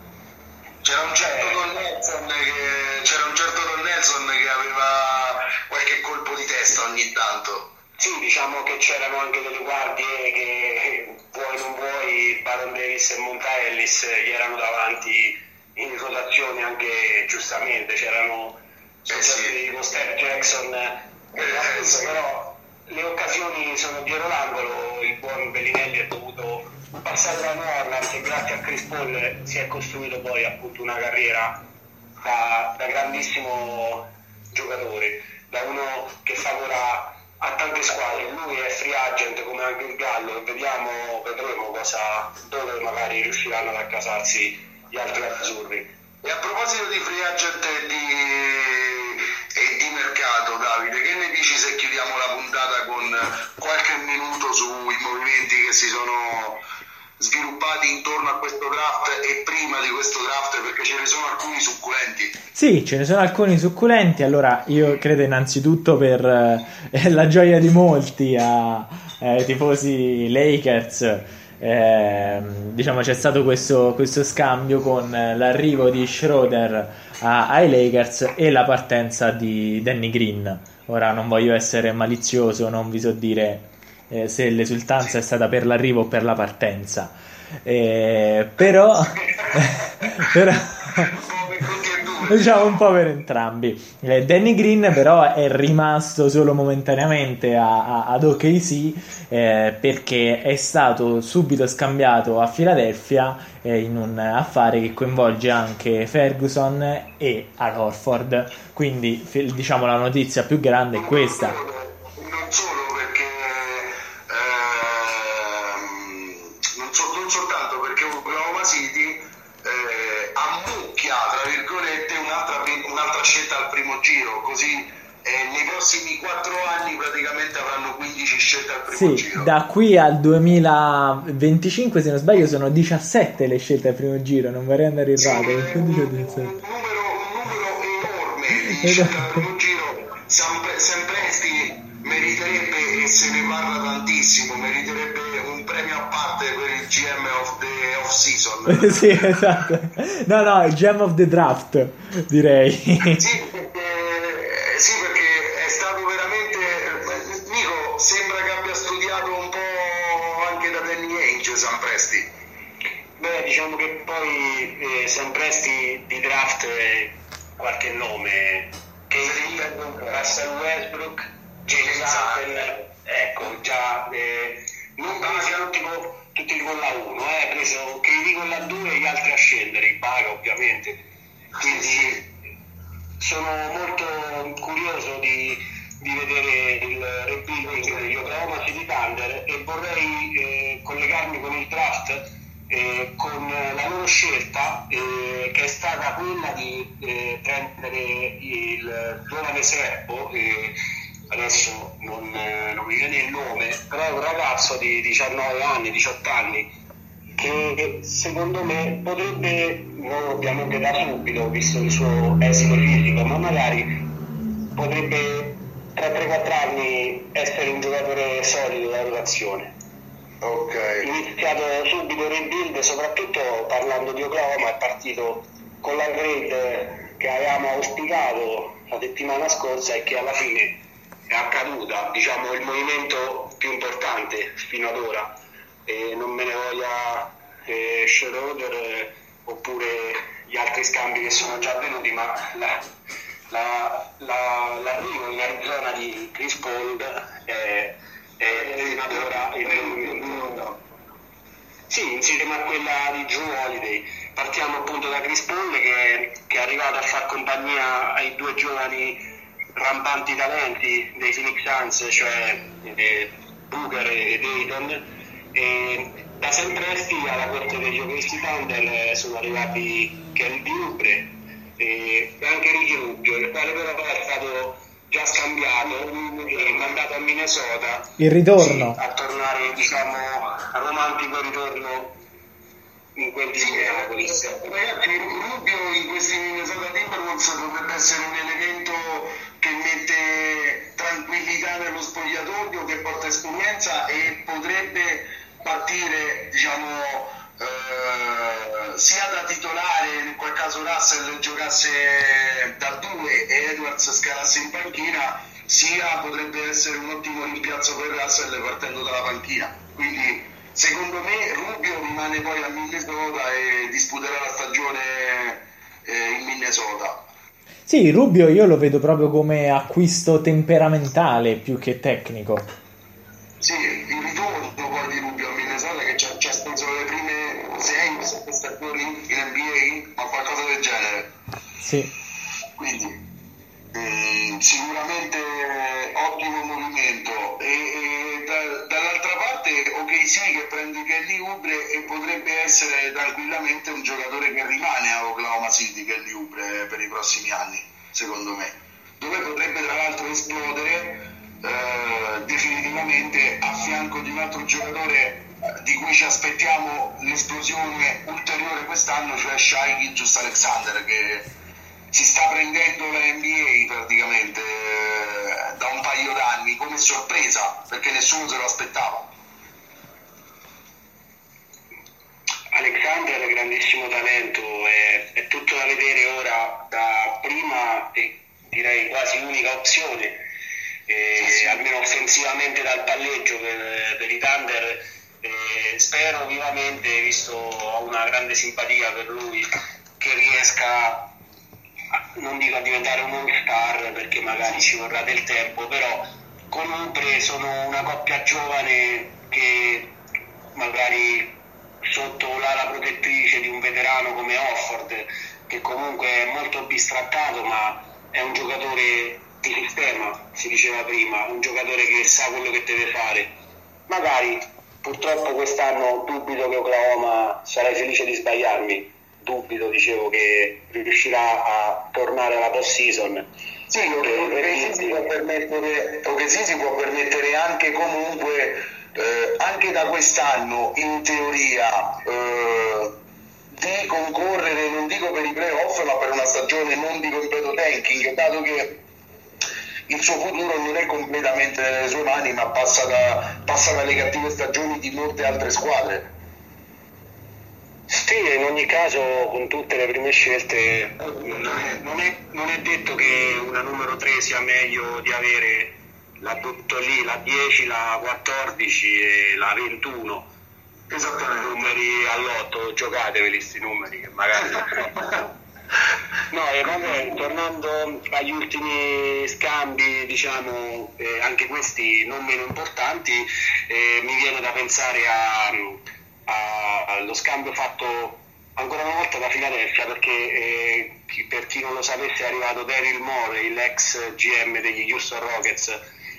C'era un certo Don Nelson che, c'era un certo Don Nelson che aveva qualche colpo di testa ogni tanto. Sì, diciamo che c'erano anche delle guardie che vuoi non vuoi, Baron Davis e Monta Ellis gli erano davanti in rotazione anche giustamente, c'erano eh sì. con Steph Jackson, eh, eh, sì. però le occasioni sono dietro l'angolo, il buon Bellinelli è dovuto passare da Norland e grazie a Chris Paul si è costruito poi appunto una carriera da, da grandissimo giocatore, da uno che favora a tante squadre, lui è free agent come anche il Gallo e vediamo, vedremo cosa, dove magari riusciranno ad accasarsi gli altri azzurri. E a proposito di free agent e di, e di mercato, Davide, che ne dici se chiudiamo la puntata con qualche minuto sui movimenti che si sono sviluppati intorno a questo draft e prima di questo draft perché ce ne sono alcuni succulenti. Sì, ce ne sono alcuni succulenti. Allora, io credo innanzitutto per eh, la gioia di molti a eh, tifosi Lakers eh, diciamo c'è stato questo, questo, scambio con l'arrivo di Schroeder a, ai Lakers e la partenza di Danny Green. Ora non voglio essere malizioso, non vi so dire eh, se l'esultanza è stata per l'arrivo o per la partenza, eh, però, però diciamo un po' per entrambi. Eh, Danny Green però è rimasto solo momentaneamente a, a, ad OKC eh, perché è stato subito scambiato a Philadelphia eh, in un affare che coinvolge anche Ferguson e Al Horford. Quindi diciamo la notizia più grande è questa. Non solo prossimi 4 anni praticamente avranno 15 scelte al primo sì, giro. Da qui al 2025, se non sbaglio, sono 17 le scelte al primo giro. Non vorrei andare in rado. Sì, un, un, numero, un numero enorme di scelte al primo giro. Sempre, Sempresti meriterebbe, e se ne parla tantissimo, meriterebbe un premio a parte per il GM of the off season. sì, esatto. No, no, il GM of the draft, direi. sì, diciamo che poi eh, San Presti di draft qualche nome. Casey, Russell Westbrook, James Harden, ecco, già eh, non presi tutti, tutti con la 1, eh, preso KD con la 2 e gli altri a scendere, il Baga ovviamente. Quindi sono molto curioso di, di vedere il rebuilding degli Oklahoma City Thunder e vorrei eh, collegarmi con il draft eh, con la loro scelta eh, che è stata quella di eh, prendere il giovane Serpo adesso non, eh, non mi viene il nome però è un ragazzo di 19 anni 18 anni che secondo me potrebbe, non ovviamente da subito, visto il suo esito fisico, ma magari potrebbe tra 3-4 anni essere un giocatore solido da rotazione. Okay. Iniziato subito il rebuild, soprattutto parlando di Oklahoma, è partito con la grade che avevamo auspicato la settimana scorsa e che alla fine è accaduta, diciamo il movimento più importante fino ad ora e non me ne voglia eh, Schroeder oppure gli altri scambi che sono già avvenuti, ma la, la, la, l'arrivo in Arizona di Chris Paul è, è fino ad ora il movimento. Sì, insieme a quella di Drew Holiday. Partiamo appunto da Chris Paul che, che è arrivato a far compagnia ai due giovani rampanti talenti dei Phoenix Suns, cioè eh, Booker e Dayton e da Sempresti alla corte degli Ovesti Thunder sono arrivati Kelly Ubre e anche Ricky Rubio, il quale però è stato già scambiato e mandato a Minnesota. Il ritorno. Sì, a tornare, diciamo, a romantico ritorno in quel di Minneapolis. Rubio in questi Minnesota Timberwolves dovrebbe essere un elemento che mette tranquillità nello spogliatoio, che porta esperienza e potrebbe partire diciamo, eh, sia da titolare, in quel caso Russell giocasse da 2 e Edwards scalasse in panchina, sia potrebbe essere un ottimo rimpiazzo per Russell partendo dalla panchina. Quindi secondo me Rubio rimane poi a Minnesota e disputerà la stagione eh, in Minnesota. Sì, Rubio io lo vedo proprio come acquisto temperamentale più che tecnico. Sì, il ritorno poi di Rubio ha speso le prime 6-7 stagioni in NBA o qualcosa del genere. Sì. Quindi mm, sicuramente ottimo movimento e, e da, dall'altra parte ok sì che prende Kelly Ubre e potrebbe essere tranquillamente un giocatore che rimane a Oklahoma City Kelly Ubre per i prossimi anni secondo me dove potrebbe tra l'altro esplodere eh, definitivamente a fianco di un altro giocatore di cui ci aspettiamo l'esplosione ulteriore quest'anno, cioè Shai Giust Alexander che si sta prendendo la NBA praticamente eh, da un paio d'anni. anni come sorpresa perché nessuno se lo aspettava. Thunder grandissimo talento, è, è, tutto da vedere ora da prima e direi quasi unica opzione, eh, sì. almeno offensivamente dal palleggio per, per i Thunder. Eh, spero vivamente, visto ho una grande simpatia per lui, che riesca non dico a diventare un all star perché magari ci vorrà del tempo, però comunque sono una coppia giovane che magari sotto l'ala protettrice di un veterano come Offord, che comunque è molto bistrattato, ma è un giocatore di sistema, si diceva prima, un giocatore che sa quello che deve fare. Magari purtroppo quest'anno dubito che Oklahoma sarei felice di sbagliarmi, dubito, dicevo, che riuscirà a tornare alla post season. Sì, o che, si può permettere, o che sì, si può permettere anche comunque, eh, anche da quest'anno, in teoria, eh, di concorrere, non dico per i playoff, ma per una stagione non di completo tanking, dato che il suo futuro non è completamente nelle sue mani, ma passa, da, passa dalle cattive stagioni di molte altre squadre. Sì, in ogni caso con tutte le prime scelte non è, non è, non è detto che una numero 3 sia meglio di avere la butto lì, la 10, la 14 e la 21. Esattamente. Numeri all'otto, giocateveli questi numeri che magari... no, e vabbè, tornando agli ultimi scambi, diciamo, eh, anche questi non meno importanti, eh, mi viene da pensare allo scambio fatto ancora una volta da Filadelfia perché eh, per chi non lo sapesse è arrivato Daryl Moore, l'ex GM degli Houston Rockets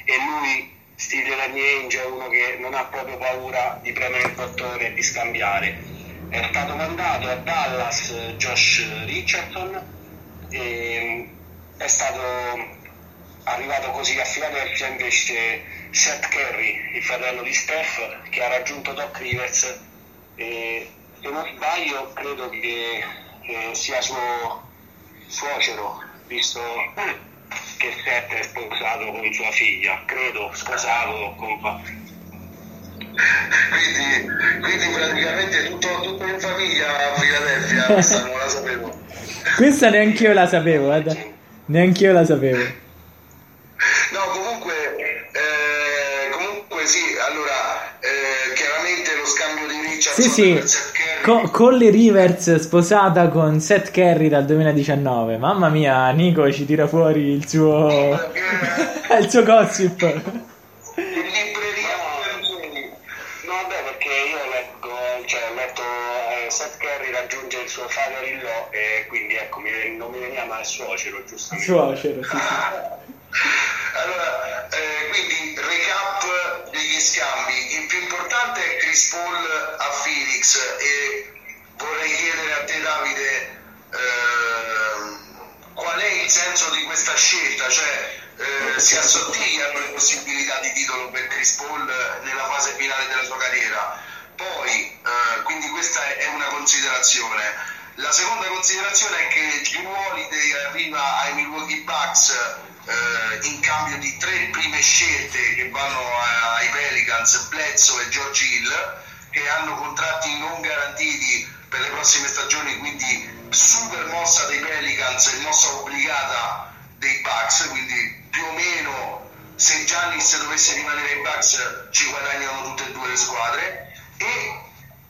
e lui stile Danny Ainge è uno che non ha proprio paura di premere il bottone e di scambiare è stato mandato a Dallas Josh Richardson e è stato arrivato così a Filadelfia invece Seth Curry il fratello di Steph che ha raggiunto Doc Rivers. E se non sbaglio credo che, che sia suo suocero, visto che Seth è sposato con sua figlia, credo sposato con... Quindi, quindi praticamente tutto, tutto in famiglia a Filadelfia, questa non la sapevo. Questa neanche io la sapevo, guarda. Neanche io la sapevo. No, comunque, eh, comunque sì, allora, eh, chiaramente lo scambio di sì, sì. Co- Colly Rivers sposata con Seth Curry dal 2019. Mamma mia, Nico ci tira fuori il suo, il suo gossip. suocero, giustamente. Suocero, sì, sì. allora, eh, quindi recap degli scambi. Il più importante è Chris Paul a Phoenix e vorrei chiedere a te Davide eh, qual è il senso di questa scelta, cioè eh, si assottigliano le possibilità di titolo per Chris Paul nella fase finale della sua carriera. Poi, eh, quindi questa è una considerazione. La seconda considerazione è che Drew Holiday arriva ai Milwaukee Bucks eh, in cambio di tre prime scelte che vanno ai Pelicans, Bledsoe e George Hill, che hanno contratti non garantiti per le prossime stagioni, quindi super mossa dei Pelicans e mossa obbligata dei Bucks, quindi più o meno se Giannis dovesse rimanere ai Bucks ci guadagnano tutte e due le squadre. E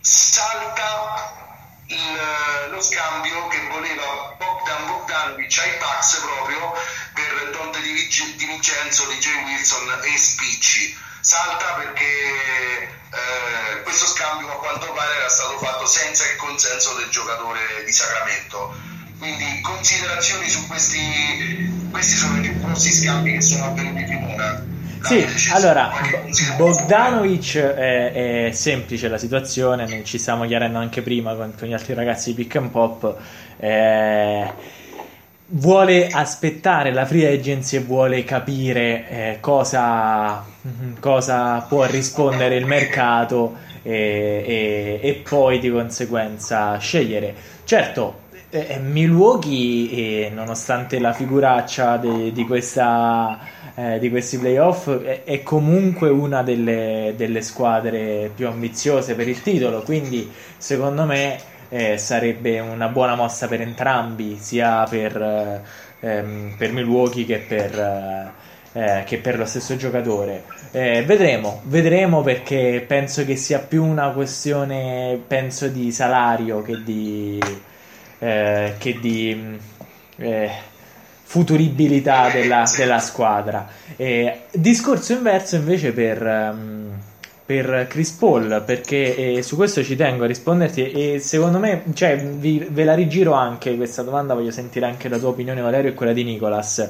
salta il, lo scambio che voleva Bogdan Bogdanovic ai Bucks proprio per Dante Di, Di Vincenzo, DJ Wilson e Spicci. Salta perché eh, questo scambio a quanto pare era stato fatto senza il consenso del giocatore di Sacramento. Quindi considerazioni su questi questi sono i grossi scambi che sono avvenuti finora sì, allora Bogdanovic è, è, semplice la situazione, ne ci stiamo chiarendo anche prima con, con, gli altri ragazzi di Pick and Pop. Eh, vuole aspettare la free agency e vuole capire eh, cosa, cosa, può rispondere il mercato e, e, e poi di conseguenza scegliere. Certo, eh, Milwaukee, nonostante la figuraccia de, di questa eh, di questi playoff è, è comunque una delle, delle, squadre più ambiziose per il titolo, quindi secondo me eh, sarebbe una buona mossa per entrambi, sia per, ehm, per Milwaukee che per, eh, che per, lo stesso giocatore. Eh, vedremo, vedremo perché penso che sia più una questione penso, di salario che di, eh, che di eh, futuribilità della, della squadra. discorso inverso invece per... Um, per Chris Paul perché eh, su questo ci tengo a risponderti e secondo me cioè, vi, ve la rigiro anche questa domanda voglio sentire anche la tua opinione Valerio e quella di Nicolas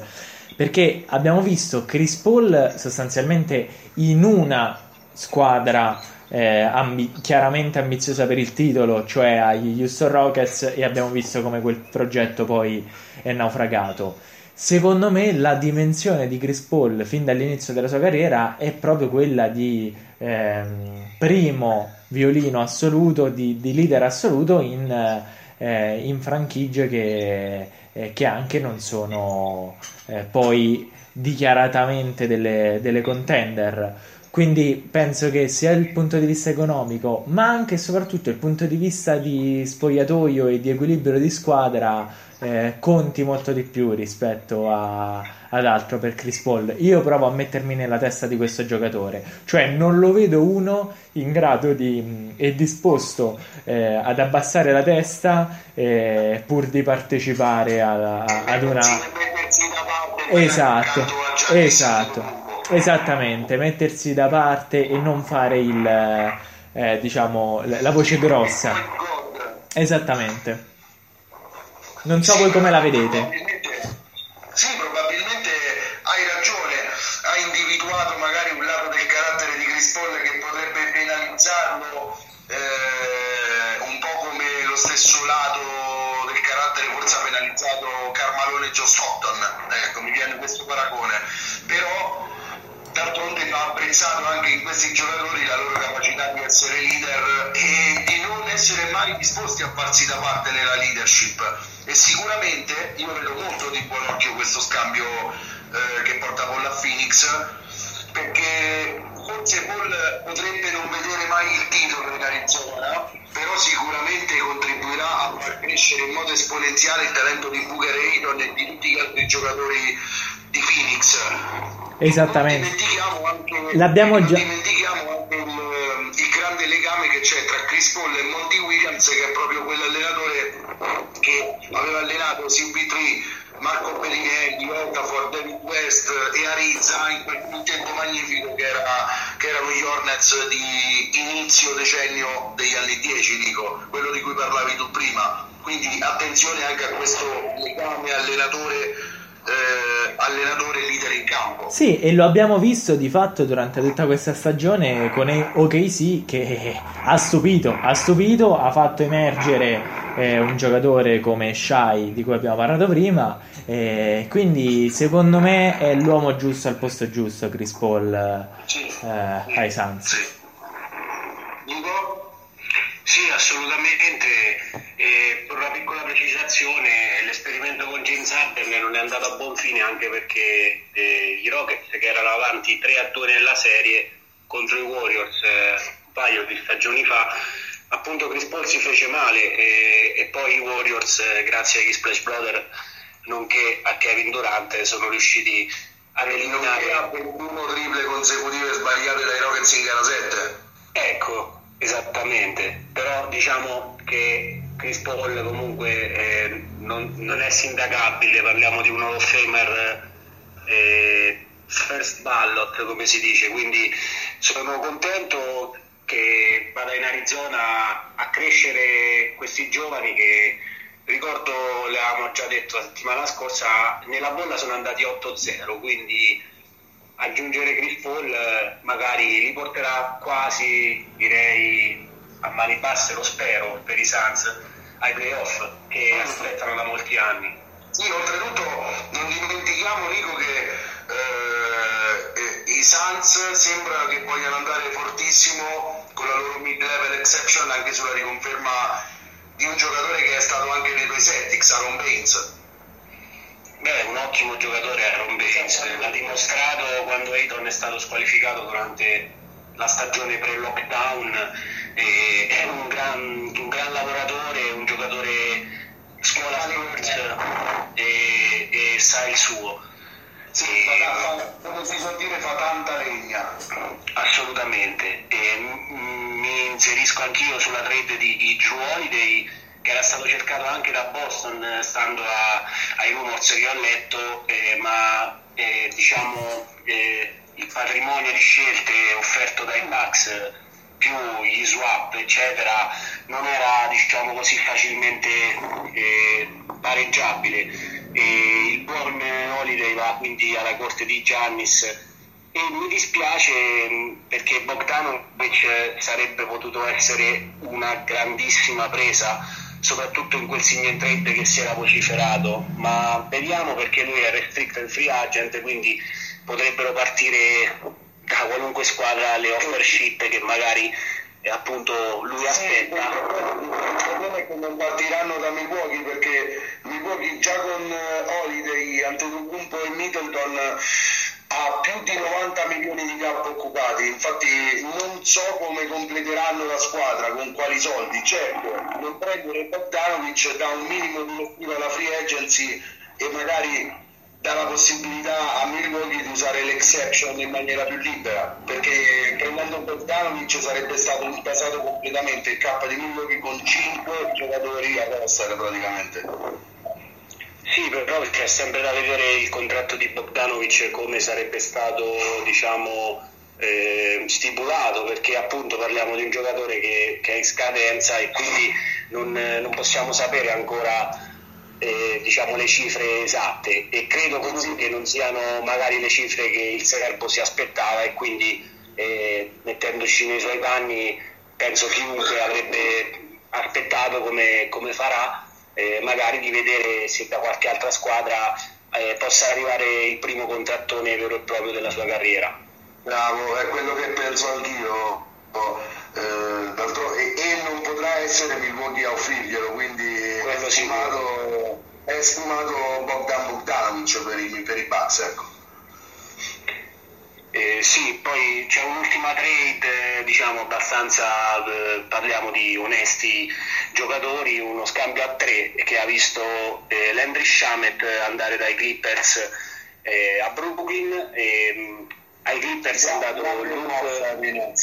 perché abbiamo visto Chris Paul sostanzialmente in una squadra eh, ambi- chiaramente ambiziosa per il titolo cioè agli Houston Rockets e abbiamo visto come quel progetto poi è naufragato secondo me la dimensione di Chris Paul fin dall'inizio della sua carriera è proprio quella di ehm, primo violino assoluto, di, di leader assoluto in, eh, in franchigie che, eh, che, anche non sono eh, poi dichiaratamente delle, delle contender. Quindi penso che sia il punto di vista economico, ma anche e soprattutto il punto di vista di spogliatoio e di equilibrio di squadra eh, conti molto di più rispetto a, ad altro per Chris Paul. Io provo a mettermi nella testa di questo giocatore, cioè non lo vedo uno in grado di e disposto eh, ad abbassare la testa eh, pur di partecipare a, a, ad una esatto, esatto. Esattamente, mettersi da parte e non fare il eh, diciamo la voce grossa. Esattamente. Non so voi come la vedete. Apprezzato anche in questi giocatori la loro capacità di essere leader e di non essere mai disposti a farsi da parte nella leadership. E sicuramente io vedo molto di buon occhio questo scambio eh, che porta Paul a Phoenix perché forse Paul potrebbe non vedere mai il titolo in Arizona però sicuramente contribuirà a far crescere in modo esponenziale il talento di Booker Ayton e di tutti gli altri giocatori di Phoenix. Esattamente. Anche, l'abbiamo già dimentichiamo anche il, il grande legame che c'è tra Chris Paul e Monty Williams che è proprio quell'allenatore che aveva allenato CP3, Marco Pellinelli, Okafor, David West e Arizza in quel quintetto magnifico che, era, che erano gli Hornets di inizio decennio degli anni 10, dico, quello di cui parlavi tu prima. Quindi attenzione anche a questo legame allenatore eh, allenatore leader in campo. Sì, e lo abbiamo visto di fatto durante tutta questa stagione con OKC che ha stupito, ha stupito, ha fatto emergere eh, un giocatore come Shai di cui abbiamo parlato prima. Eh, quindi secondo me è l'uomo giusto al posto giusto, Chris Paul sì, eh, sì, ai Suns. Sì. Sì, assolutamente. E per una piccola precisazione, l'esperimento con James Harden non è andato a buon fine anche perché eh, i Rockets, che erano avanti 3 a 2 nella serie contro i Warriors eh, un paio di stagioni fa, appunto Chris Paul si fece male e, e poi i Warriors, eh, grazie agli Splash Brother, nonché a Kevin Durant, sono riusciti ad eliminare... a 21 triple consecutive sbagliate dai Rockets in gara 7. Ecco, Esattamente, però diciamo che Chris Paul comunque eh, non, non, è sindacabile, parliamo di un Hall of Famer eh, first ballot come si dice, quindi sono contento che vada in Arizona a crescere questi giovani che ricordo, l'avevamo già detto la settimana scorsa, nella bolla sono andati 8-0, quindi aggiungere Chris Paul eh, magari li porterà quasi, direi, a mani basse, lo spero, per i Suns ai playoff che aspettano da molti anni. Sì, oltretutto non dimentichiamo Nico che eh, i Suns sembra che vogliano andare fortissimo con la loro mid-level exception anche sulla riconferma di un giocatore che è stato anche nei tuoi Celtics, Aaron Baines Beh, è un ottimo giocatore a Rombense, esatto. l'ha dimostrato quando Eton è stato squalificato durante la stagione pre-lockdown, e è un gran, un gran, lavoratore, un giocatore scuola first e, e sa il suo. Sì, e, fa, fa, come si suol dire fa tanta legna. Assolutamente, e, m- mi inserisco anch'io sulla trade di, di Giuoli dei che era stato cercato anche da Boston eh, stando a, ai rumors che ho letto, eh, ma eh, diciamo eh, il patrimonio di scelte offerto dai Bucks più gli swap eccetera non era diciamo così facilmente eh, pareggiabile. E il buon Holiday va quindi alla corte di Giannis. E mi dispiace perché Bogdanovic sarebbe potuto essere una grandissima presa soprattutto in quel sign trade che si era vociferato ma vediamo perché lui è restricted free agent quindi potrebbero partire da qualunque squadra le offer sheet che magari e appunto lui aspetta. Il problema è che non partiranno da Milwaukee perché Milwaukee già con eh, Holiday, Antetokounmpo e Middleton ha più di 90 milioni di cap occupati, infatti non so come completeranno la squadra, con quali soldi, certo, non prendere Bogdanovic da un minimo di stile alla free agency e magari dà la possibilità a Milwaukee di usare l'exception in maniera più libera perché prendendo Bogdanovic sarebbe stato intasato completamente. Il K di Milwaukee con 5 giocatori a roster praticamente sì, però c'è sempre da vedere il contratto di Bogdanovic come sarebbe stato diciamo eh, stipulato perché appunto parliamo di un giocatore che, che è in scadenza e quindi non, non possiamo sapere ancora eh, diciamo, le cifre esatte. E credo così che non siano magari le cifre che il Serbo si aspettava e quindi eh, mettendoci nei suoi panni penso chiunque avrebbe aspettato come, come farà eh, magari di vedere se da qualche altra squadra eh, possa arrivare il primo contrattone vero e proprio della sua carriera. Bravo, è quello che penso anch'io. Eh, e, non potrà essere Milwaukee a offrirglielo, quindi è stimato, è stimato Bogdan Bogdanovic per i, per i Bucks, ecco. Eh, sì, poi c'è un'ultima trade, diciamo abbastanza, eh, parliamo di onesti giocatori, uno scambio a tre che ha visto eh, Landry Shamet andare dai Clippers eh, a Brooklyn, e, mm, ai Clippers è andato Luke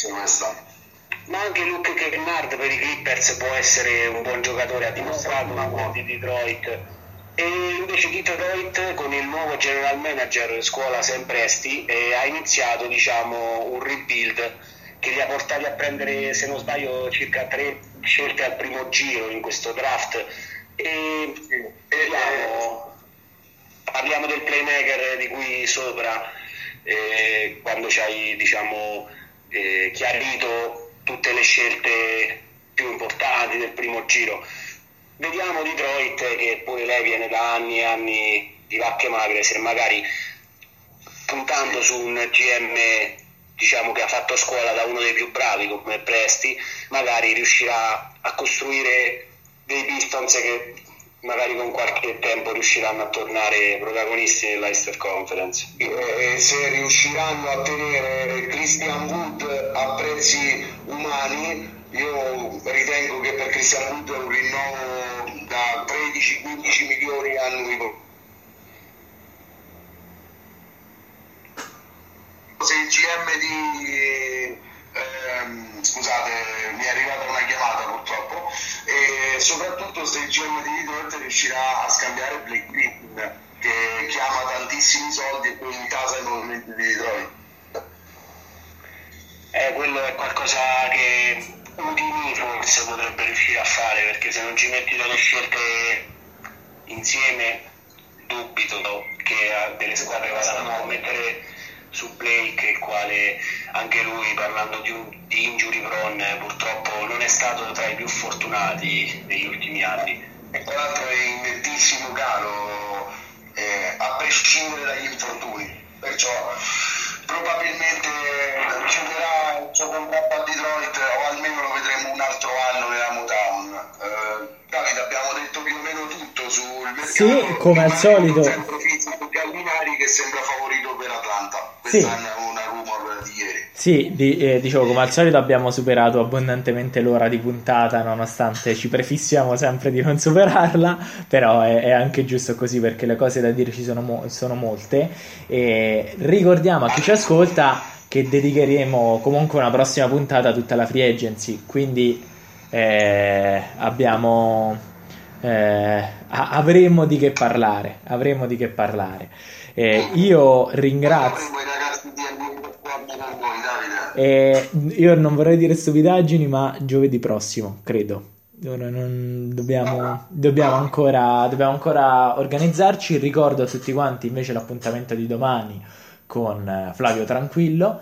ma anche Luke Kennard per i Clippers può essere un buon giocatore, ha dimostrato una buona di Detroit e invece Detroit con il nuovo general manager scuola Sempresti eh, ha iniziato diciamo, un rebuild che li ha portati a prendere se non sbaglio circa tre scelte al primo giro in questo draft e parliamo, parliamo del playmaker di cui sopra eh, quando ci hai diciamo, eh, chiarito tutte le scelte più importanti del primo giro. Vediamo Detroit che pure lei viene da anni e anni di vacche magre, se magari puntando su un GM diciamo che ha fatto scuola da uno dei più bravi come Presti, magari riuscirà a costruire dei Pistons che magari con qualche tempo riusciranno a tornare protagonisti nell'Eister Conference. E se riusciranno a tenere Christian Wood a prezzi umani, io ritengo che per Christian Wood un rinnovo da 13-15 milioni annui. Se il GM di ehm, scusate, mi è arrivata una chiamata purtroppo, e soprattutto se il GM di Detroit riuscirà a scambiare Blake Griffin, che chiama tantissimi soldi e poi intasa i movimenti di Detroit. Eh, quello è qualcosa che Udini forse potrebbe riuscire a fare, perché se non ci metti delle scelte insieme dubito che delle squadre vadano a mettere su Blake, il quale anche lui parlando di, un, di injury prone purtroppo non è stato tra i più fortunati negli ultimi anni. E tra l'altro è in nettissimo calo eh, a prescindere dagli infortuni, perciò probabilmente chiuderà suo contratto a Detroit o almeno lo vedremo un altro anno nella Motown. Eh, Davide abbiamo detto più o meno tutto sul mercato. Sì, come al solito. Gallinari che sembra favorito per Atlanta. Questa sì. è una rumor di ieri. Sì, di, eh, dicevo, come al solito abbiamo superato abbondantemente l'ora di puntata, nonostante ci prefissiamo sempre di non superarla, però è, è anche giusto così perché le cose da dire ci sono, mo- sono molte. E ricordiamo a chi ci ascolta che dedicheremo comunque una prossima puntata a tutta la free agency, quindi eh, abbiamo, eh, avremo di che parlare, avremo di che parlare. Eh, io ringrazio. Eh, io non vorrei dire stupidaggini, ma giovedì prossimo, credo. Dobbiamo, dobbiamo, ancora, dobbiamo ancora organizzarci. Ricordo a tutti quanti invece l'appuntamento di domani con eh, Flavio Tranquillo.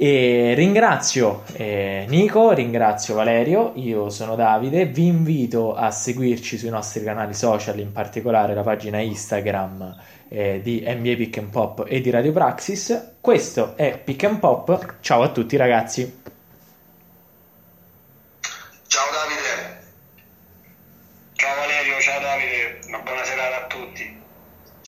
E ringrazio eh, Nico, ringrazio Valerio, io sono Davide, vi invito a seguirci sui nostri canali social, in particolare la pagina Instagram eh, di NBA Pick and Pop e di Radio Praxis. Questo è Pick and Pop, ciao a tutti ragazzi. Ciao Davide. Ciao Valerio, ciao Davide, una buona serata a tutti.